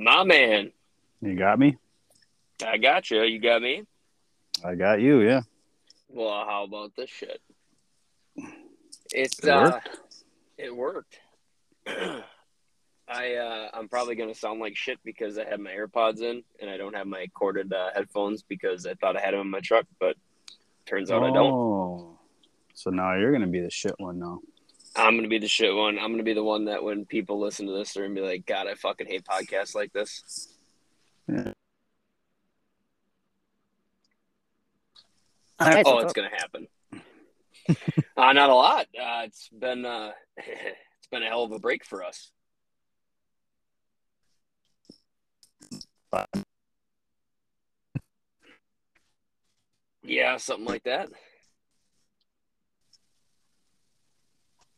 My man. You got me? I got you. You got me? I got you, yeah. Well, how about this shit? It's It uh worked? it worked. I uh I'm probably gonna sound like shit because I have my AirPods in and I don't have my corded uh, headphones because I thought I had them in my truck, but turns out I don't. Oh. So now you're gonna be the shit one now. I'm gonna be the shit one. I'm gonna be the one that when people listen to this, they're gonna be like, God, I fucking hate podcasts like this. Yeah. oh, it's gonna happen. uh, not a lot. Uh, it's been uh, it's been a hell of a break for us. Yeah, something like that.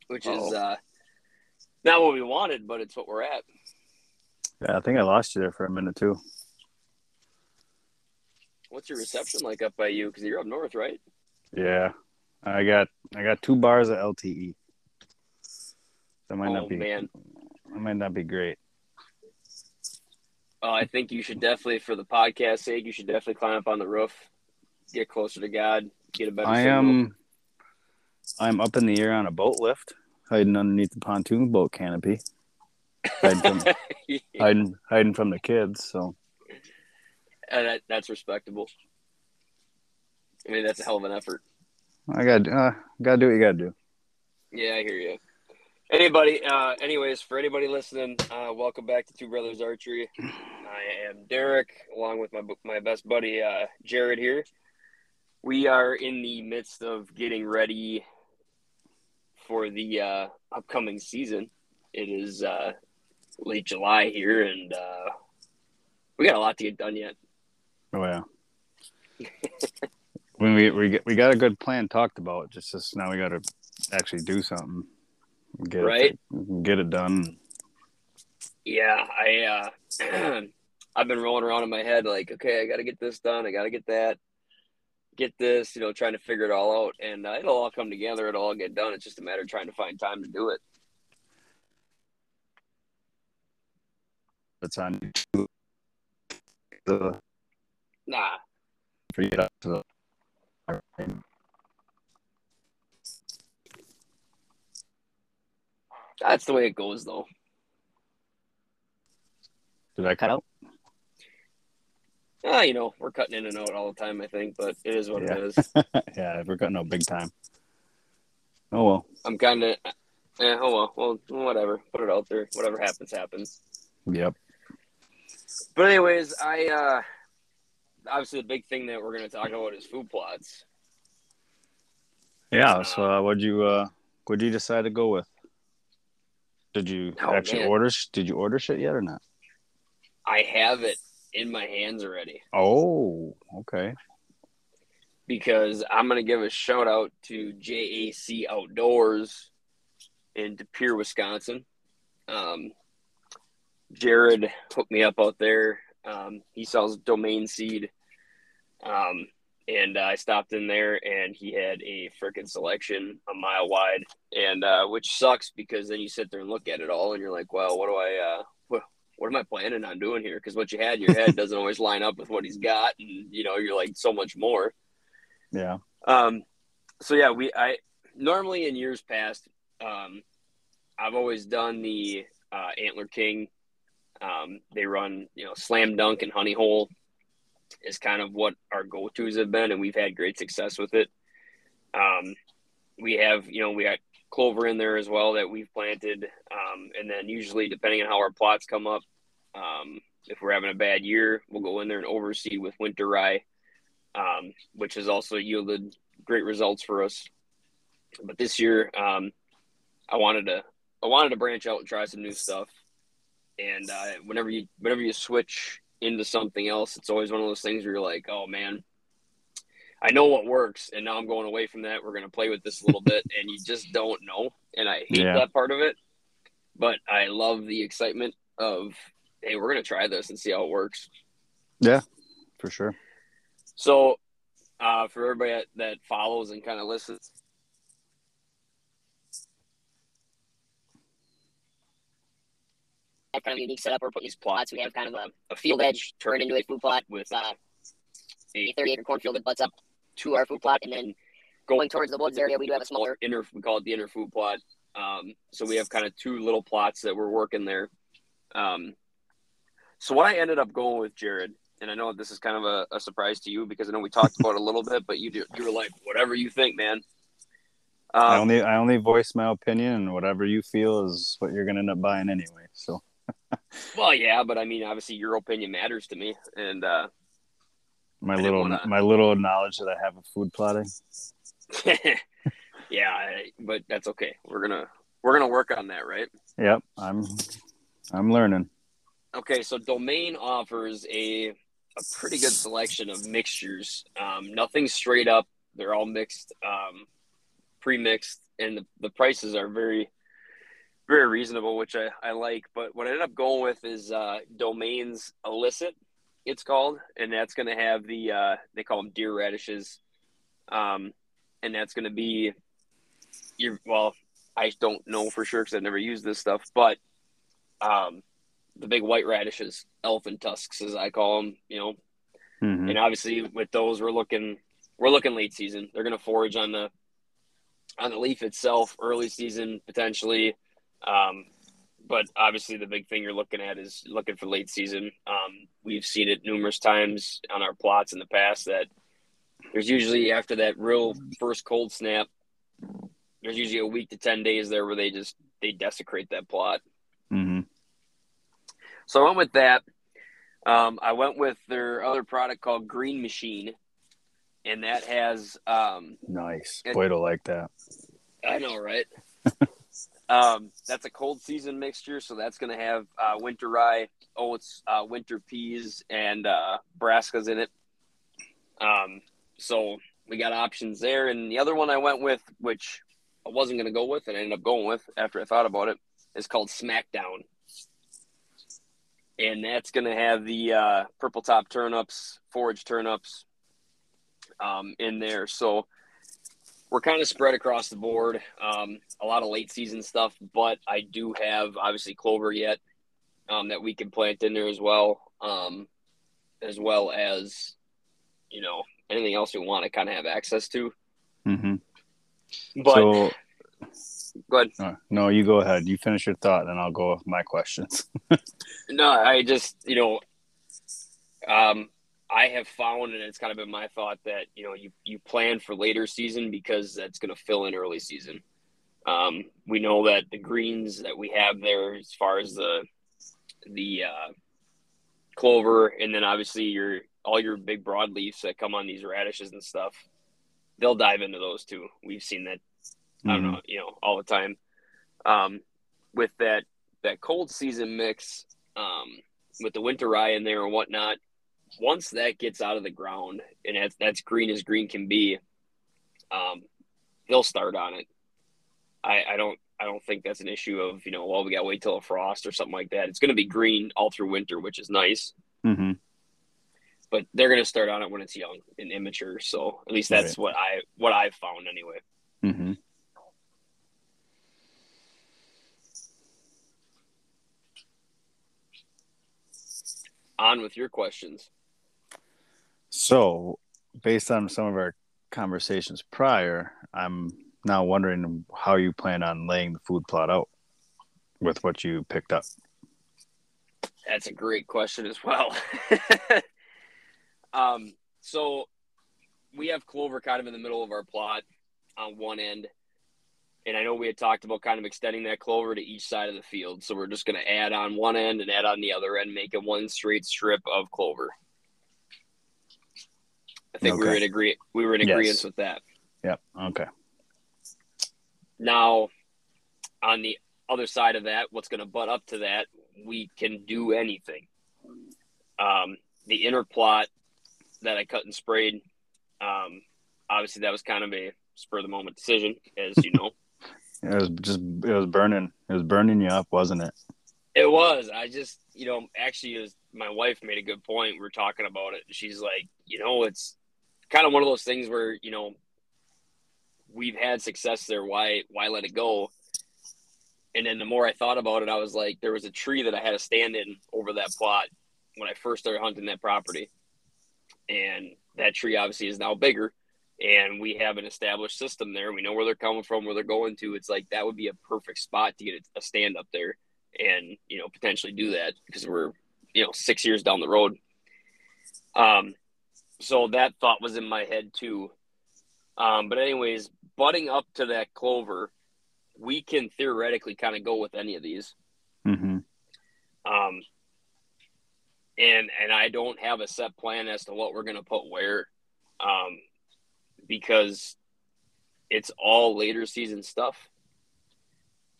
Which is Uh-oh. uh, not what we wanted, but it's what we're at. Yeah, I think I lost you there for a minute too. What's your reception like up by you? Because you're up north, right? Yeah. I got I got two bars of LTE. That might oh not be man, that might not be great. uh, I think you should definitely, for the podcast sake, you should definitely climb up on the roof, get closer to God, get a better. I signal. am I'm up in the air on a boat lift, hiding underneath the pontoon boat canopy. Hiding from, hiding, hiding from the kids, so And that, that's respectable. I mean, that's a hell of an effort. I got uh, gotta do what you gotta do. Yeah, I hear you. Anybody, uh, anyways, for anybody listening, uh, welcome back to Two Brothers Archery. I am Derek, along with my my best buddy uh, Jared here. We are in the midst of getting ready for the uh, upcoming season. It is uh, late July here, and uh, we got a lot to get done yet. Oh yeah. when we we get we got a good plan talked about, just just now we got to actually do something. Get Right. It, get it done. Yeah, I uh I've been rolling around in my head like, okay, I got to get this done, I got to get that, get this, you know, trying to figure it all out, and uh, it'll all come together, it'll all get done. It's just a matter of trying to find time to do it. It's on YouTube. The Nah, you to to- that's the way it goes, though. Did I cut out? Ah, you know, we're cutting in and out all the time, I think, but it is what Yeah. it is. yeah, we're cutting out big time. Oh well. I'm kind of, eh, oh well, well, whatever. Put it out there. Whatever happens, happens. Yep. But anyways, I uh obviously the big thing that we're going to talk about is food plots. Yeah. So uh, what'd you uh what'd you decide to go with? Did you Oh, actually man. order? Did you order shit yet or not? I have it in my hands already. Oh, okay. because I'm going to give a shout out to JAC Outdoors in De Pere, Wisconsin. Um, Jared hooked me up out there. Um, he sells domain seed. Um, and I stopped in there and he had a freaking selection a mile wide and uh, which sucks because then you sit there and look at it all and you're like, well, what do I, uh, what, what am I planning on doing here? Because what you had in your head doesn't always line up with what he's got, and you know you're like so much more. Yeah. Um, so yeah, we I normally in years past, um, I've always done the uh, Antler King. Um, they run you know Slam Dunk and Honey Hole is kind of what our go tos have been, and we've had great success with it. Um, we have you know we got clover in there as well that we've planted, um, and then usually depending on how our plots come up, um, if we're having a bad year, we'll go in there and overseed with winter rye um, which has also yielded great results for us. But this year, um, I wanted to I wanted to branch out and try some new stuff. And uh, whenever you whenever you switch into something else, it's always one of those things where you're like, oh man, I know what works, and now I'm going away from that. We're gonna play with this a little bit, and you just don't know. And I hate Yeah. that part of it, but I love the excitement of hey, we're gonna try this and see how it works. Yeah, for sure. So, uh, for everybody that, that follows and kind of listens, have kind of unique setup. We're putting these plots. We have kind of a, a field edge turned into a food plot with uh, a 30 acre cornfield that butts up to our food plot, and then going towards the woods area, we do have a smaller inner. We call it the inner food plot. Um, so we have kind of two little plots that we're working there. Um, so what I ended up going with Jared, and I know this is kind of a, a surprise to you because I know we talked about it a little bit, but you do, you were like, whatever you think, man. Um, I only I only voice my opinion, and whatever you feel is what you're gonna end up buying anyway. So. well, yeah, but I mean, obviously, your opinion matters to me, and uh, my little wanna... my little knowledge that I have of food plotting. yeah, but that's okay. We're gonna we're gonna work on that, right? Yep, I'm I'm learning. Okay, so Domain offers a a pretty good selection of mixtures. Um, nothing straight up; they're all mixed. Um, pre-mixed and the, the prices are very very reasonable which I, I like but what i ended up going with is uh, domains illicit it's called and that's going to have the uh, they call them deer radishes um, and that's going to be your well i don't know for sure because i've never used this stuff but um, the big white radishes elephant tusks as i call them you know mm-hmm. and obviously with those we're looking we're looking late season they're going to forage on the on the leaf itself, early season potentially. Um, but obviously, the big thing you're looking at is looking for late season. Um, we've seen it numerous times on our plots in the past that there's usually after that real first cold snap, there's usually a week to ten days there where they just they desecrate that plot. Mm-hmm. So I went with that. Um, I went with their other product called Green Machine, and that has um, nice. Boy, to like that. I know, right? um, that's a cold season mixture, so that's going to have uh, winter rye, oats, uh, winter peas, and uh, brassicas in it. Um, so we got options there, and the other one I went with, which I wasn't going to go with, and I ended up going with after I thought about it, is called Smackdown. And that's going to have the uh, purple top turnips, forage turnips, um, in there. So we're kind of spread across the board. Um, a lot of late season stuff, but I do have obviously clover yet um, that we can plant in there as well, um, as well as you know anything else we want to kind of have access to. Mm-hmm. But so, go ahead. No, you go ahead. You finish your thought, and I'll go with my questions. no, I just you know, um, I have found, and it's kind of been my thought that you know you you plan for later season because that's going to fill in early season. Um, we know that the greens that we have there, as far as the the uh, clover, and then obviously your all your big broadleafs that come on these radishes and stuff, they'll dive into those too. We've seen that. Mm-hmm. I don't mm-hmm. know, you know, all the time. Um, with that that cold season mix, um, with the winter rye in there and whatnot, once that gets out of the ground and that's, that's green as green can be, um, they'll start on it. I, I don't I don't think that's an issue of you know well we got to wait till a frost or something like that. It's going to be green all through winter, which is nice. Mm-hmm. But they're going to start on it when it's young and immature. So at least that's right. what I what I've found anyway. Mm-hmm. On with your questions. So, based on some of our conversations prior, I'm now wondering how you plan on laying the food plot out with what you picked up. That's a great question as well. um, so we have clover kind of in the middle of our plot on one end. And I know we had talked about kind of extending that clover to each side of the field. So we're just going to add on one end and add on the other end, make it one straight strip of clover. I think okay. we were in agree we were in agreement yes. with that. Yep. Okay. Now, on the other side of that, what's going to butt up to that, we can do anything. Um, the inner plot that I cut and sprayed, um, obviously that was kind of a spur of the moment decision, as you know. It was just it was burning. It was burning you up, wasn't it? It was. I just, you know, actually, was my wife made a good point. We are talking about it. She's like, you know, it's kind of one of those things where you know we've had success there. Why why let it go? and then the more I thought about it, I was like, there was a tree that I had to stand in over that plot when I first started hunting that property, and that tree obviously is now bigger, and we have an established system there. We know where they're coming from, where they're going to. It's like that would be a perfect spot to get a stand up there, and you know potentially do that because we're you know six years down the road. Um, so that thought was in my head too. Um, but anyways, butting up to that clover, we can theoretically kind of go with any of these. Mm-hmm. Um, and and I don't have a set plan as to what we're gonna put where, um, because it's all later season stuff.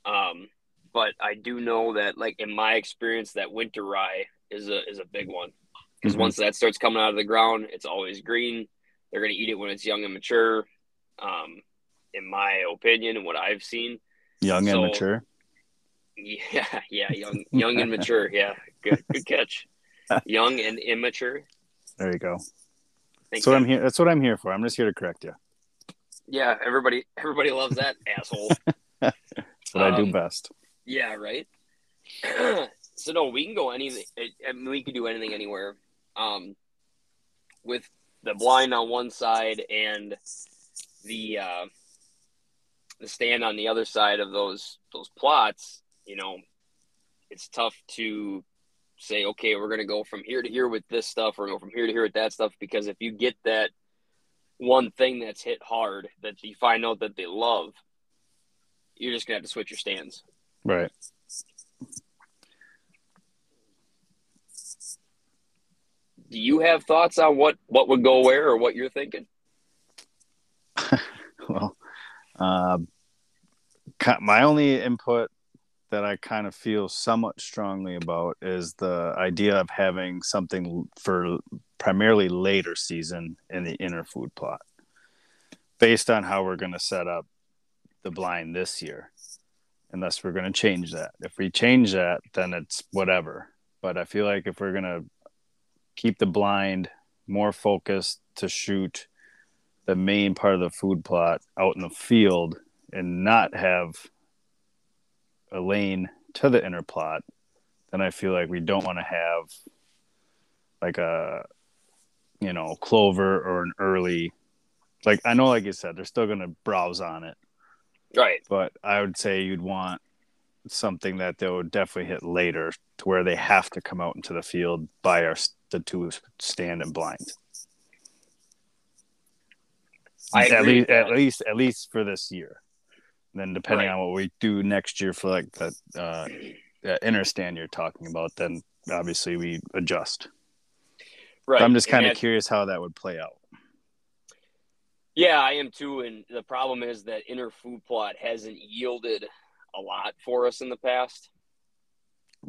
Um, but I do know that, like in my experience, that winter rye is a is a big one because Mhm. once that starts coming out of the ground, it's always green. They're gonna eat it when it's young and mature. Um, in my opinion, and what I've seen, Young So- and mature. yeah, yeah, young, young and mature. Yeah, good, good catch. Young and immature. There you go. That's what. I'm here. That's what I'm here for. I'm just here to correct you. Yeah, everybody, everybody loves that asshole. That's what I do Um, best. Yeah, right. so no, we can go anything. I mean, we can do anything anywhere. Um, with the blind on one side and the uh, the stand on the other side of those those plots, you know, it's tough to say, okay, we're gonna go from here to here with this stuff, or go from here to here with that stuff, because if you get that one thing that's hit hard that you find out that they love, you're just gonna have to switch your stands. Right. Do you have thoughts on what what would go where or what you're thinking? Well, um, ki- my only input that I kind of feel somewhat strongly about is the idea of having something for primarily later season in the inner food plot, based on how we're going to set up the blind this year. Unless we're going to change that. If we change that, then it's whatever. But I feel like if we're going to keep the blind more focused to shoot the main part of the food plot out in the field and not have a lane to the inner plot, then I feel like we don't want to have like a you know clover or an early like I know like you said they're still going to browse on it, Right. but I would say you'd want something that they would definitely hit later to where they have to come out into the field by our the two stand and blind. I at least at least at least for this year. Then depending Right. on what we do next year for like the uh, that inner stand you're talking about, then obviously we adjust. Right. I'm just kind of curious how that would play out. Yeah, I am too. And the problem is that inner food plot hasn't yielded a lot for us in the past.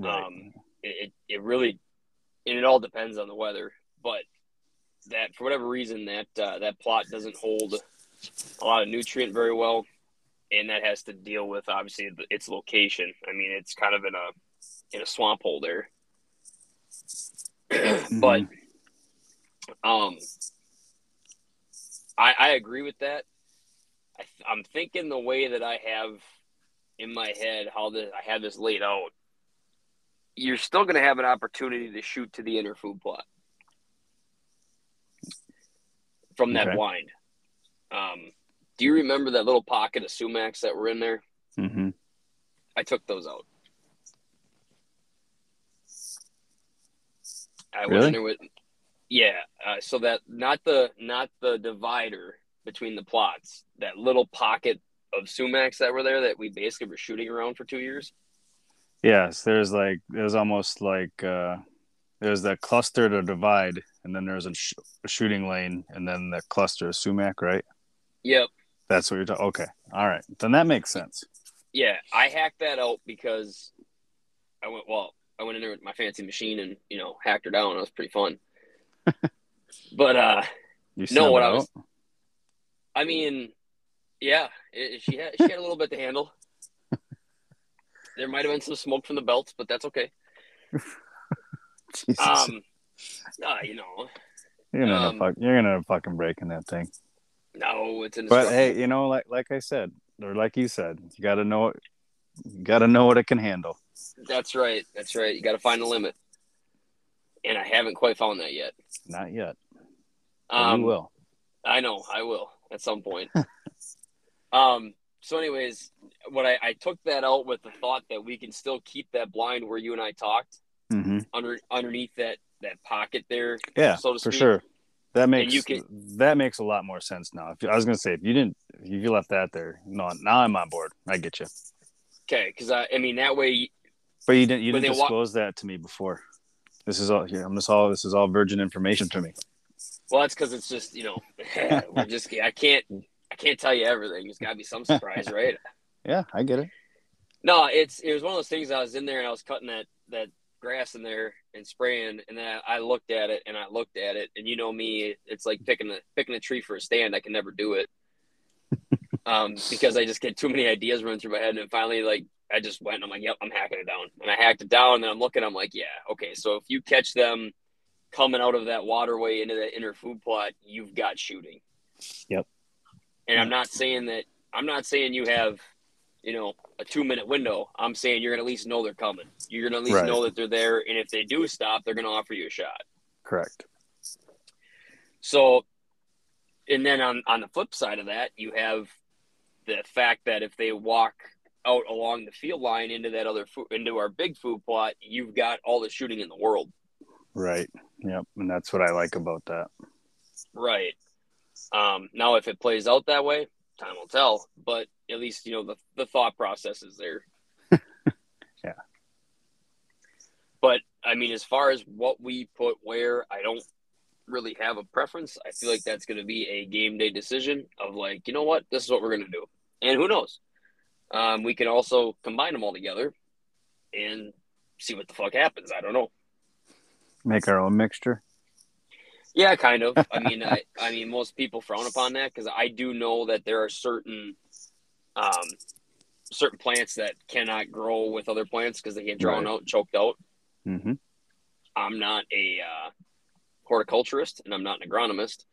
Um, it, it, it really, and it all depends on the weather, but that for whatever reason that uh, that plot doesn't hold a lot of nutrient very well, and that has to deal with obviously its location. I mean, it's kind of in a in a swamp hole there, but um, I I agree with that. I, I'm thinking the way that I have in my head how this I have this laid out you're still going to have an opportunity to shoot to the inner food plot from that Okay. blind. Um, do you remember that little pocket of sumacs that were in there? hmm I took those out. I Really? in there with, yeah. Uh, so that not the not the divider between the plots, that little pocket of sumacs that were there that we basically were shooting around for two years. Yes, there's like there's almost like uh, there's that cluster to divide, and then there's a, sh- a shooting lane, and then the cluster of sumac, right? Yep. That's what you're talking. Okay, all right, then that makes sense. Yeah, I hacked that out because I went well. I went in there with my fancy machine and you know hacked her down. It was pretty fun. but uh, You know what I was-? I mean, yeah, it, she had she had a little bit to handle. There might have been some smoke from the belts, but that's okay. Jesus. Um, uh, you know, you're gonna um, fuck, you're gonna fucking breaking that thing. No, it's in. The But hey, you know, like like I said, or like you said, you got to know you got to know what it can handle. That's right. That's right. You got to find the limit, and I haven't quite found that yet. Not yet. Um, you will. I know. I will at some point. um. So, anyways, what I, I took that out with the thought that we can still keep that blind where you and I talked hmm under underneath that that pocket there. Yeah, so to for sure. That makes can- that makes a lot more sense now. If I was gonna say if you didn't, if you left that there, no, now I'm on board. I get you. Okay, because I, I mean that way But you didn't you didn't they wa- disclose that to me before. This is all here. I'm just all this is all virgin information to me. Well, that's because it's just you know we're just I can't I can't tell you everything. There's got to be some surprise, right? Yeah, I get it. No, it's it was one of those things. I was in there and I was cutting that that grass in there and spraying, and then I, I looked at it and I looked at it, and you know me, it's like picking a picking a tree for a stand. I can never do it, um, because I just get too many ideas running through my head, and then finally, like I just went. and I'm like, yep, I'm hacking it down, and I hacked it down, and I'm looking. I'm like, yeah, okay. So if you catch them coming out of that waterway into that inner food plot, you've got shooting. Yep. And I'm not saying that. I'm not saying you have you know, a two minute window, I'm saying you're gonna at least know they're coming. You're gonna at least Right. know that they're there, and if they do stop, they're gonna offer you a shot. Correct. So, and then on on the flip side of that, you have the fact that if they walk out along the field line into that other food, into our big food plot, you've got all the shooting in the world. Right. Yep. And that's what I like about that. Right. Um, now, if it plays out that way, time will tell. But at least you know the the thought process is there. Yeah. But I mean, as far as what we put where, I don't really have a preference. I feel like that's going to be a game day decision of like, you know what, this is what we're going to do, and who knows. Um, we can also combine them all together and see what the fuck happens. I don't know. Make our own mixture. Yeah, kind of. I mean, I, I mean, most people frown upon that because I do know that there are certain, um, certain plants that cannot grow with other plants because they get drawn Right. out, choked out. Mm-hmm. I'm not a uh, horticulturist and I'm not an agronomist,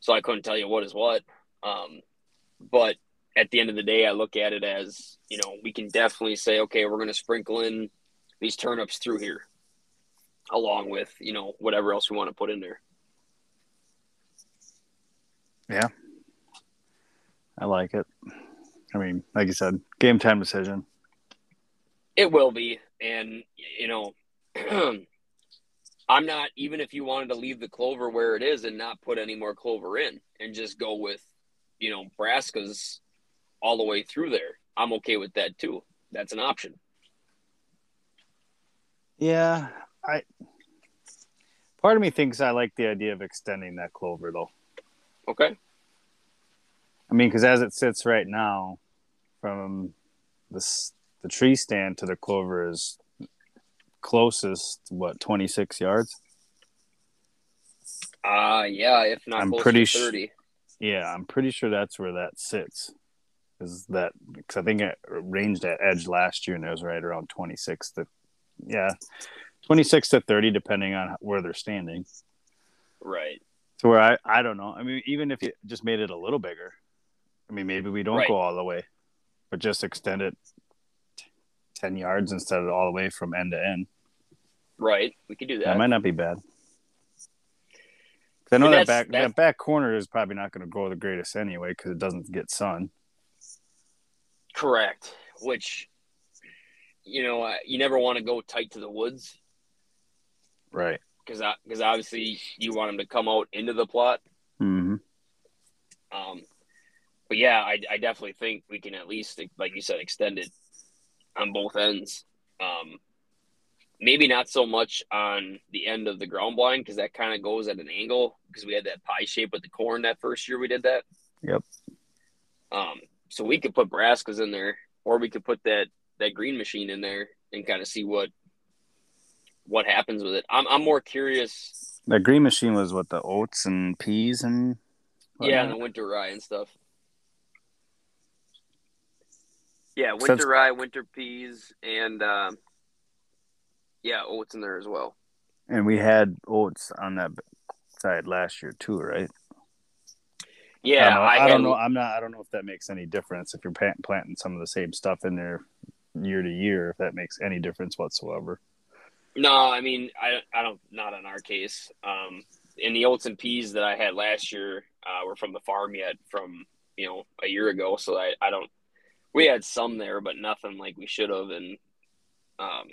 so I couldn't tell you what is what. Um, but at the end of the day, I look at it as you know we can definitely say, okay, we're going to sprinkle in these turnips through here, along with you know whatever else we want to put in there. Yeah, I like it. I mean, like you said, game time decision. It will be, and you know, I'm not even if you wanted to leave the clover where it is and not put any more clover in, and just go with, you know, brassicas all the way through there. I'm okay with that too. That's an option. Yeah, I. Part of me thinks I like the idea of extending that clover, though. Okay. I mean, because as it sits right now, from this the tree stand to the clover is closest what twenty six yards. Uh yeah, if not I'm close pretty to su- thirty. Yeah, I'm pretty sure that's where that sits. Is that because I think it ranged at edge last year and it was right around twenty six to, yeah, twenty six to thirty depending on where they're standing. right. To where I I don't know. I mean, even if you just made it a little bigger, I mean, maybe we don't Right. go all the way, but just extend it t- ten yards instead of all the way from end to end. Right. We could do That that. might not be bad. I know that back that back corner is probably not going to grow the greatest anyway because it doesn't get sun. Correct. Which, you know, you never want to go tight to the woods Right. because because obviously you want them to come out into the plot. Mm-hmm. Um, but yeah, I, I definitely think we can at least, like you said, extend it on both ends. Um, maybe not so much on the end of the ground blind because that kind of goes at an angle because we had that pie shape with the corn that first year we did that. Yep. Um, so we could put brassicas in there, or we could put that that green machine in there and kind of see what what happens with it. I'm I'm more curious. That green machine was what the oats and peas and Yeah, and the winter rye and stuff. Yeah, winter that's- rye, winter peas, and um, yeah, oats in there as well. and we had oats on that side last year too, right? Yeah, I don't know. I, I, had, don't know. I'm not. I don't know if that makes any difference if you're planting some of the same stuff in there year to year if that makes any difference whatsoever. No, I mean, I, I don't, not in our case. Um, in the oats and peas that I had last year uh, were from the farm yet from, you know, a year ago. So I, I don't, we had some there, but nothing like we should have. And um,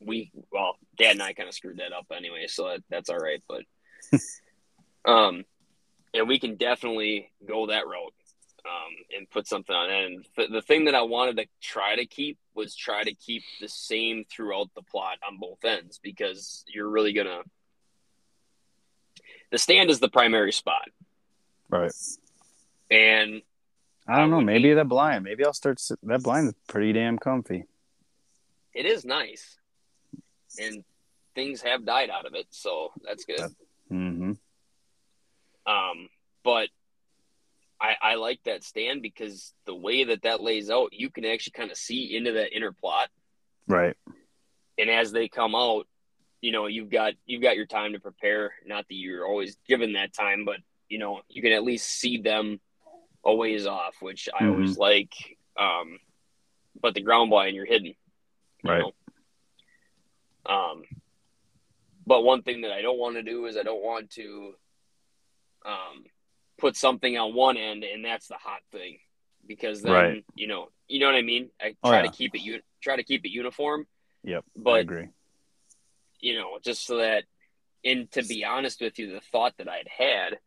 we, well, dad and I kind of screwed that up anyway. So that, that's all right. But, um, and we can definitely go that route um, and put something on it. And th- the thing that I wanted to try to keep was try to keep the same throughout the plot on both ends because you're really gonna. The stand is the primary spot, right? And I don't know. Maybe that blind. Maybe I'll start. That blind is pretty damn comfy. It is nice, and things have died out of it, so that's good. Mm-hmm. Um, but I, I like that stand because the way that that lays out, you can actually kind of see into that inner plot. Right. And as they come out, you know, you've got you've got your time to prepare. Not that you're always given that time, but you know, you can at least see them a ways off, which I mm-hmm. always like. Um, but the ground blind, you're hidden. You right. Know? Um, but one thing that I don't want to do is I don't want to um, put something on one end and that's the hot thing because then right. you know you know what I mean. I oh, try oh, yeah. to keep it try to keep it uniform. Yep, but I agree. You know, just so that, and to be honest with you, the thought that I'd had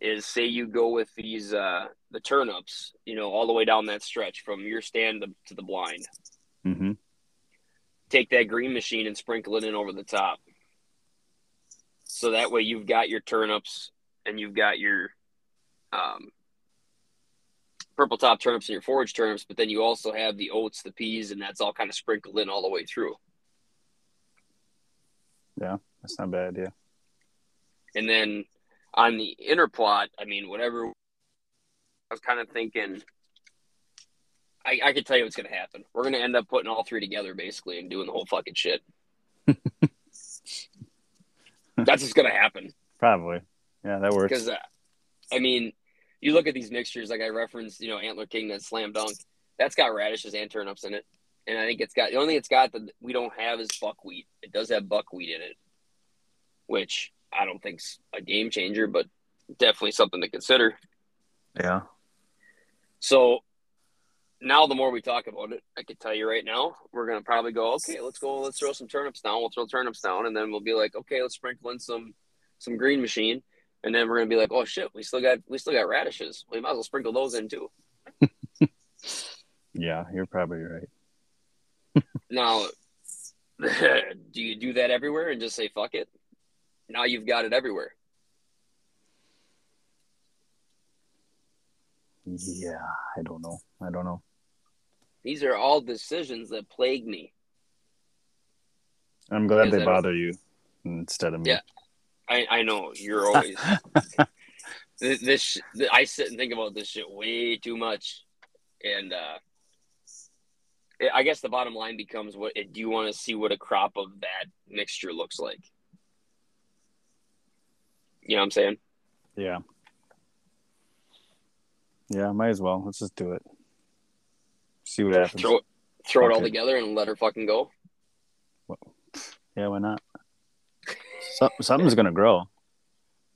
is say you go with these uh the turnips, you know, all the way down that stretch from your stand to, to the blind. Mm-hmm. Take that green machine and sprinkle it in over the top. So that way you've got your turnips and you've got your um, purple top turnips and your forage turnips, but then you also have the oats, the peas, and that's all kind of sprinkled in all the way through. Yeah, that's not a bad. Yeah. And then on the inner plot, I mean, whatever. I was kind of thinking. I, I could tell you what's going to happen. We're going to end up putting all three together, basically, and doing the whole fucking shit. That's what's going to happen. Probably. Yeah, that works. Because, uh, I mean, you look at these mixtures, like I referenced, you know, Antler King, that slam dunk, that's got radishes and turnips in it. And I think it's got the only thing it's got that we don't have is buckwheat. It does have buckwheat in it, which I don't think's a game changer, but definitely something to consider. Yeah. So now the more we talk about it, I can tell you right now, we're gonna probably go, okay, let's go, let's throw some turnips down. We'll throw turnips down, and then we'll be like, okay, let's sprinkle in some some green machine, and then we're gonna be like, oh shit, we still got we still got radishes. We might as well sprinkle those in too. yeah, you're probably right. now, do you do that everywhere and just say fuck it? Now you've got it everywhere. Yeah, I don't know. I don't know. These are all decisions that plague me. I'm glad they bother you instead of me. Yeah, I, I know you're always this, this. I sit and think about this shit way too much, and uh, I guess the bottom line becomes: what do you want to see? What a crop of that mixture looks like? You know what I'm saying? Yeah. Yeah, might as well. Let's just do it. See what happens. Throw it, throw okay. it all together and let her fucking go. Well, yeah, why not? So, something's gonna grow.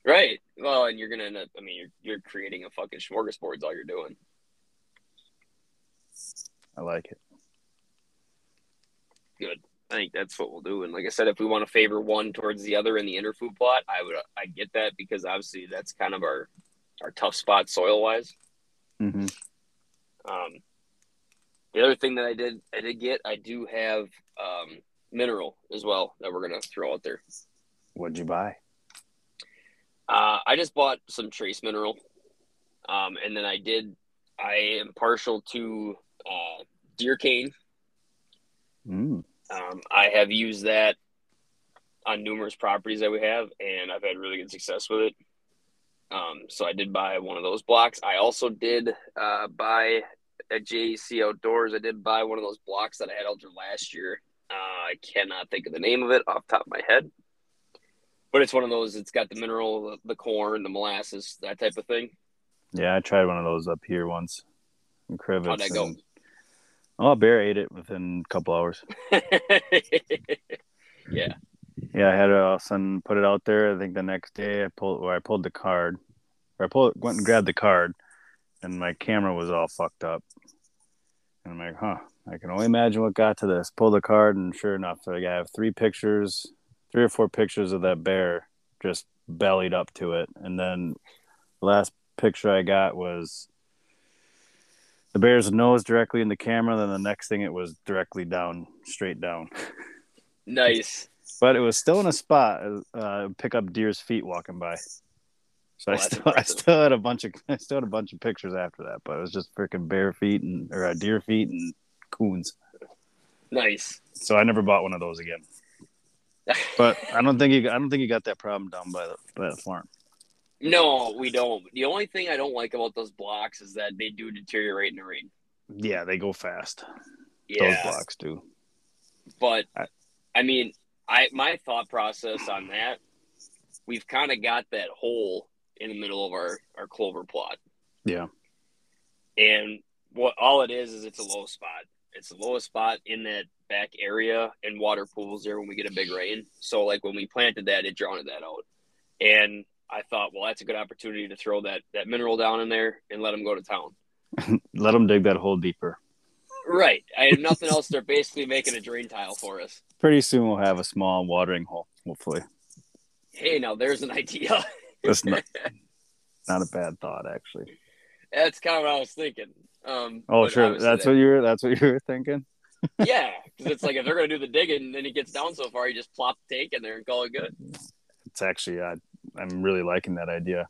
Right. Well, and you're gonna end up. I mean, you're you're creating a fucking smorgasbord. Is all you're doing. I like it. Good. I think that's what we'll do. And like I said, if we want to favor one towards the other in the inner food plot, I would. I get that because obviously that's kind of our our tough spot soil wise. Mm-hmm. Um, the other thing that I did I did get I do have um, mineral as well that we're gonna throw out there. What'd you buy? Uh, I just bought some trace mineral, um, and then I did. I am partial to uh, deer cane. Mm. Um, I have used that on numerous properties that we have, and I've had really good success with it. Um, so I did buy one of those blocks. I also did uh, buy at JEC Outdoors. I did buy one of those blocks that I had out there last year. Uh, I cannot think of the name of it off the top of my head but it's one of those. It's got the mineral, the, the corn, the molasses, that type of thing. Yeah, I tried one of those up here once in Crivitz. How'd that go? Oh, bear ate it within a couple hours. yeah. Yeah, I had to all of a sudden put it out there. I think the next day I pulled where I pulled the card, or I pulled went and grabbed the card, and my camera was all fucked up. And I'm like, huh, I can only imagine what got to this. Pull the card, and sure enough, like I have three pictures, three or four pictures of that bear just bellied up to it, and then the last picture I got was the bear's nose directly in the camera. Then the next thing, it was directly down, straight down. Nice. but it was still in a spot. Uh, pick up deer's feet walking by. So Oh, I still, I still had a bunch of, I still had a bunch of pictures after that. But it was just freaking bear feet and or uh, deer feet and coons. Nice. So I never bought one of those again. But I don't think you, I don't think you got that problem down by the by the farm. No, we don't. The only thing I don't like about those blocks is that they do deteriorate in the rain. Yeah, they go fast. Yeah. Those blocks do. But I- I mean, I my thought process on that, we've kind of got that hole in the middle of our our clover plot, Yeah. and what all it is is it's a low spot. It's the lowest spot in that back area, and water pools there when we get a big rain. So like when we planted that, it drowned that out, and I thought, well, that's a good opportunity to throw that that mineral down in there and let them go to town. Let them dig that hole deeper. Right. I have nothing else. They're basically making a drain tile for us. Pretty soon we'll have a small watering hole. Hopefully, Hey, now there's an idea. that's not not a bad thought actually. That's kind of what I was thinking. Um, Oh, sure. That's that- what you were. That's what you were thinking. Yeah, because it's like if they're gonna do the digging, then he gets down so far, you just plop the tank in there and call it good. It's actually. I, I'm really liking that idea.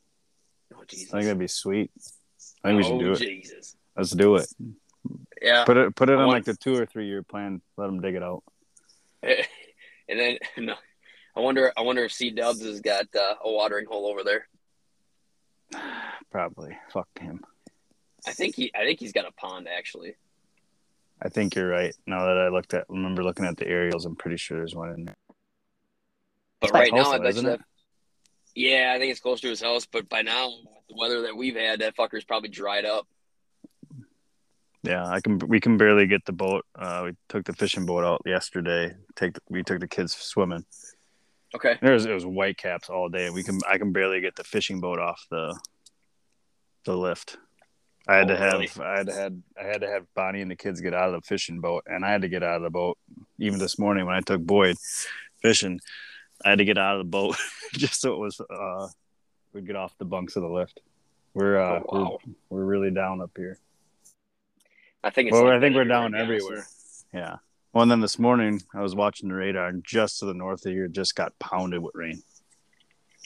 Oh Jesus! I think that'd be sweet. I think we should oh, do it. Jesus! Let's do it. Yeah, Put it. Put it I on want- like the two or three year plan. Let them dig it out. and then no, I wonder. I wonder if C Dubs has got uh, a watering hole over there. Probably. Fuck him. I think he. I think he's got a pond actually. I think you're right. Now that I looked at, remember looking at the aerials, I'm pretty sure there's one in there. But It's right now, I bet isn't you it? that. Yeah, I think it's close to his house. But by now, the weather that we've had, that fucker's probably dried up. Yeah, I can. We can barely get the boat. Uh, we took the fishing boat out yesterday. Take the, we took the kids swimming. Okay. There was it was white caps all day. We can I can barely get the fishing boat off the the lift. I had Oh, to have really? I had to had I had to have Bonnie and the kids get out of the fishing boat, and I had to get out of the boat. Even this morning when I took Boyd fishing, I had to get out of the boat just so it was uh we'd get off the bunks of the lift. We're uh Oh, wow. we're, we're really down up here. I think it's. Well, like I think we're down to be honest. everywhere. Yeah. Well, and then this morning I was watching the radar, and just to the north of here, just got pounded with rain.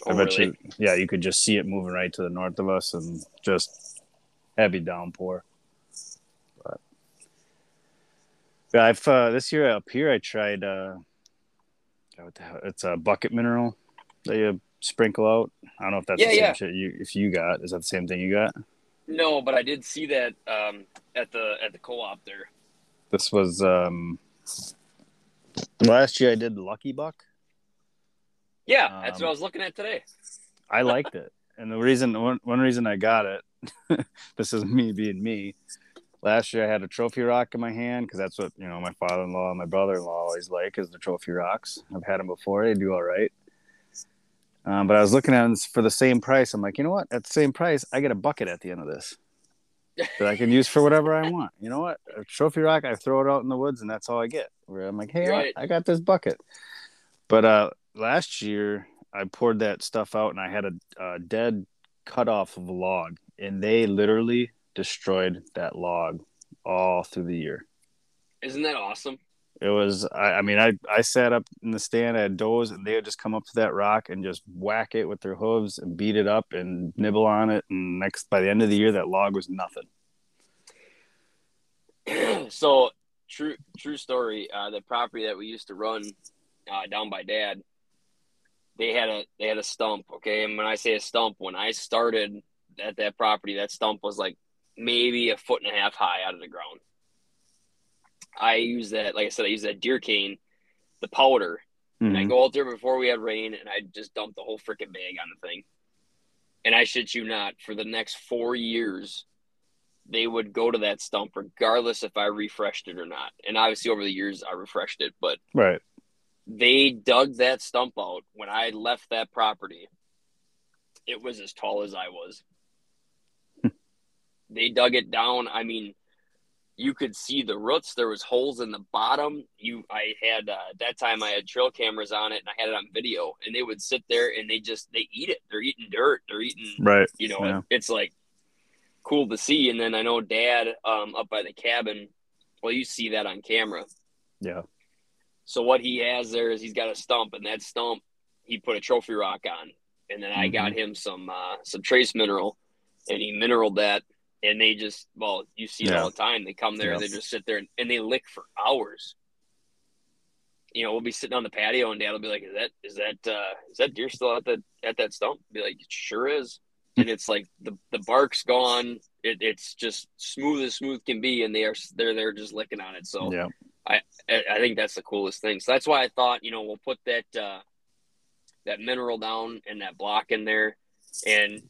Oh, I bet really? you, yeah, you could just see it moving right to the north of us, and just heavy downpour. But yeah, I've uh, this year up here I tried. Uh, what the hell? It's a bucket mineral that you sprinkle out. I don't know if that's Yeah, the same yeah. shit you if you got. Is that the same thing you got? No, but I did see that um, at the at the co-op there. This was um last year I did Lucky Buck. Yeah, that's Um, what I was looking at today. I liked it. And the reason one, one reason I got it, this is me being me. Last year I had a trophy rock in my hand because that's what you know my father-in-law and my brother-in-law always like is the trophy rocks. I've had them before; they do all right. Um, but I was looking at them for the same price. I'm like, you know what? At the same price, I get a bucket at the end of this that I can use for whatever I want. You know what? A trophy rock, I throw it out in the woods, and that's all I get. Where I'm like, hey, Right. I, I got this bucket. But uh, last year, I poured that stuff out, and I had a, a dead cut off of a log, and they literally destroyed that log all through the year. Isn't that awesome? It was, I, I mean, I, I sat up in the stand, I had does, and they would just come up to that rock and just whack it with their hooves and beat it up and nibble on it. And next, by the end of the year, that log was nothing. so true true story. Uh, the property that we used to run uh, down by Dad, they had a they had a stump. Okay, and when I say a stump, when I started at that property, that stump was like maybe a foot and a half high out of the ground. I use that, like I said, I use that deer cane, the powder, and I Mhm. go out there before we had rain, and I just dump the whole freaking bag on the thing. And I shit you not, for the next four years, they would go to that stump regardless if I refreshed it or not. And obviously, over the years, I refreshed it, but Right. they dug that stump out when I left that property. It was as tall as I was. They dug it down. I mean, you could see the roots. There was holes in the bottom. You, I had uh, that time I had trail cameras on it, and I had it on video. And they would sit there and they just they eat it. They're eating dirt. They're eating Right. you know, Yeah. it's like cool to see. And then I know dad um, up by the cabin, well, you see that on camera. Yeah. So what he has there is he's got a stump, and that stump he put a trophy rock on, and then I got him some uh, some trace mineral, and he mineraled that, and they just well, you see it Yeah. all the time. They come there, Yeah. they just sit there and, and they lick for hours. You know, we'll be sitting on the patio, and Dad will be like, "Is that is that uh, is that deer still at that at that stump?" Be like, "It sure is." and it's like the the bark's gone. It, it's just smooth as smooth can be, and they are they're there just licking on it. So Yeah. I I think that's the coolest thing. So that's why I thought you know we'll put that uh, that mineral down and that block in there, and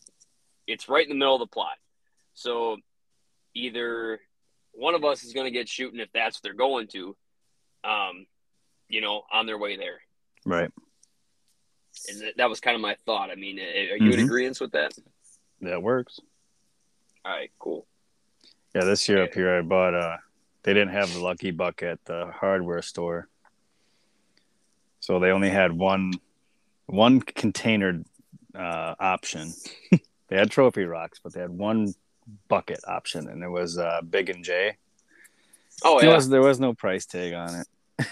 it's right in the middle of the plot. So either one of us is going to get shooting if that's what they're going to, um, you know, on their way there. Right. And that, that was kind of my thought. I mean, are you in Mhm. agreement with that? That works. All right, cool. Yeah, this year up here I bought uh they didn't have the lucky buck at the hardware store. So they only had one one container uh option. they had trophy rocks, but they had one bucket option and it was uh Big and J. Oh There yeah, was there was no price tag on it.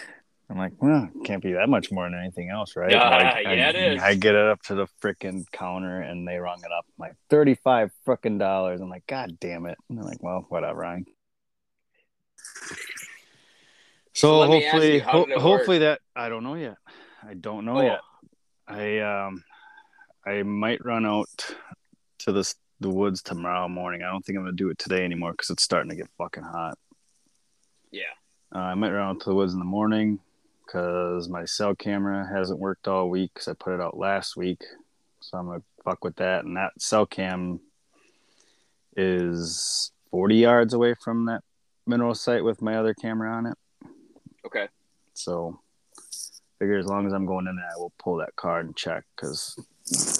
I'm like, well, can't be that much more than anything else, right? Yeah, Like, yeah, I, it is. I get it up to the freaking counter and they rung it up like thirty five freaking dollars. I'm like, God damn it! And they're like, well, whatever. I... So, So let me ask hopefully, ho- hopefully that I don't know yet. I don't know Oh. yet. I um, I might run out to the the woods tomorrow morning. I don't think I'm gonna do it today anymore because it's starting to get fucking hot. yeah. Uh, I might run out to the woods in the morning because my cell camera hasn't worked all week because I put it out last week. So I'm gonna fuck with that. And that cell cam is 40 yards away from that mineral site with my other camera on it. Okay. So figure as long as I'm going in there, I will pull that card and check because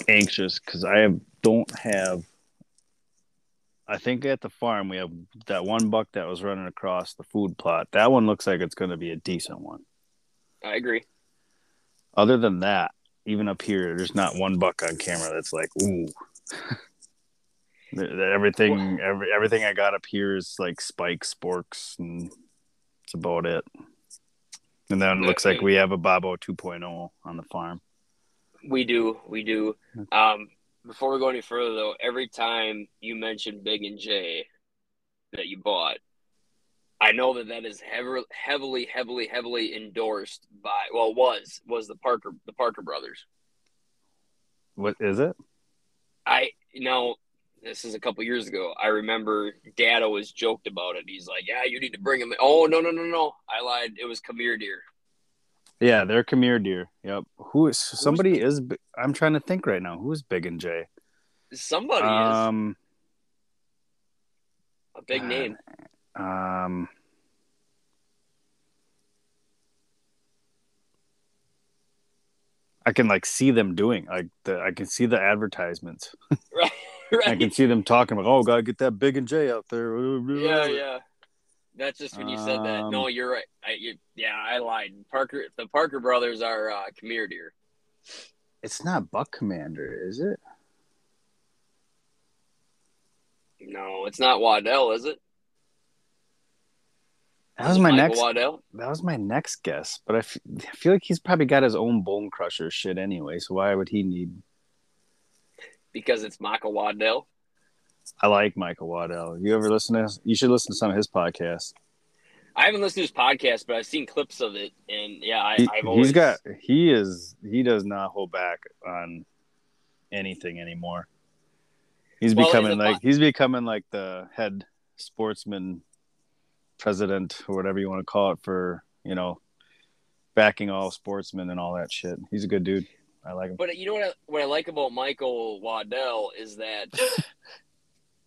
anxious because I have, don't have. I think at the farm we have that one buck that was running across the food plot. That one looks like it's going to be a decent one. I agree. Other than that, even up here, there's not one buck on camera that's like, ooh. Everything, every, everything I got up here is like spikes, sporks, and it's about it. And then it looks like we have a Bobo 2.0 on the farm. We do. We do. Um, before we go any further, though, every time you mention Big and J that you bought, I know that that is heavily, heavily, heavily, heavily endorsed by. Well, was was the Parker the Parker brothers. What is it? I you know this is a couple years ago. I remember Dad always joked about it. He's like, "Yeah, you need to bring him." In. Oh no no no no! I lied. It was C'mere Deer. Yeah, they're C'mere Deer. Yep. Who is somebody is? I'm trying to think right now. Who's Big and J? Somebody Um, is a big God. name. um, I can like see them doing like the. I can see the advertisements. Right. right. I can see them talking about, oh, gotta get that Big and J out there. Yeah, yeah. That's just when you said that. Um, No, you're right. I, you, yeah, I lied. Parker, the Parker brothers are uh, C'mere Deer. It's not Buck Commander, is it? No, it's not Waddell, is it? That was my Michael next. Waddell. That was my next guess, but I, f- I feel like he's probably got his own bone crusher shit anyway. So why would he need? because it's Michael Waddell. I like Michael Waddell. You ever listen to? His, you should listen to some of his podcasts. I haven't listened to his podcast, but I've seen clips of it, and yeah, I, He, I've always has got. He is. He does not hold back on anything anymore. He's Well, becoming like po- he's becoming like the head sportsman president or whatever you want to call it for you know backing all sportsmen and all that shit. He's a good dude. I like him. But you know what? I, what I like about Michael Waddell is that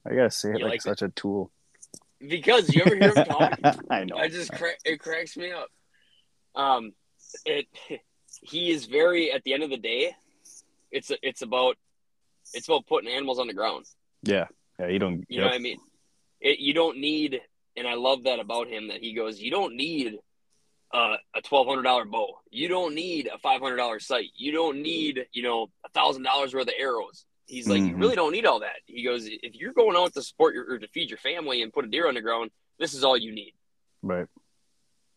I gotta say it You like, like such a tool. because you ever hear him talk? I know. I just cra- it cracks me up. Um, it he is very at the end of the day, it's it's about it's about putting animals on the ground. Yeah, yeah. You don't. You know what I mean? It, you don't need, and I love that about him that he goes, you don't need uh, a twelve hundred dollar bow. You don't need a five hundred dollar sight. You don't need you know a thousand dollars worth of arrows. He's like, you Mhm. really don't need all that. He goes, if you're going out to support your or to feed your family and put a deer on the ground, this is all you need, Right.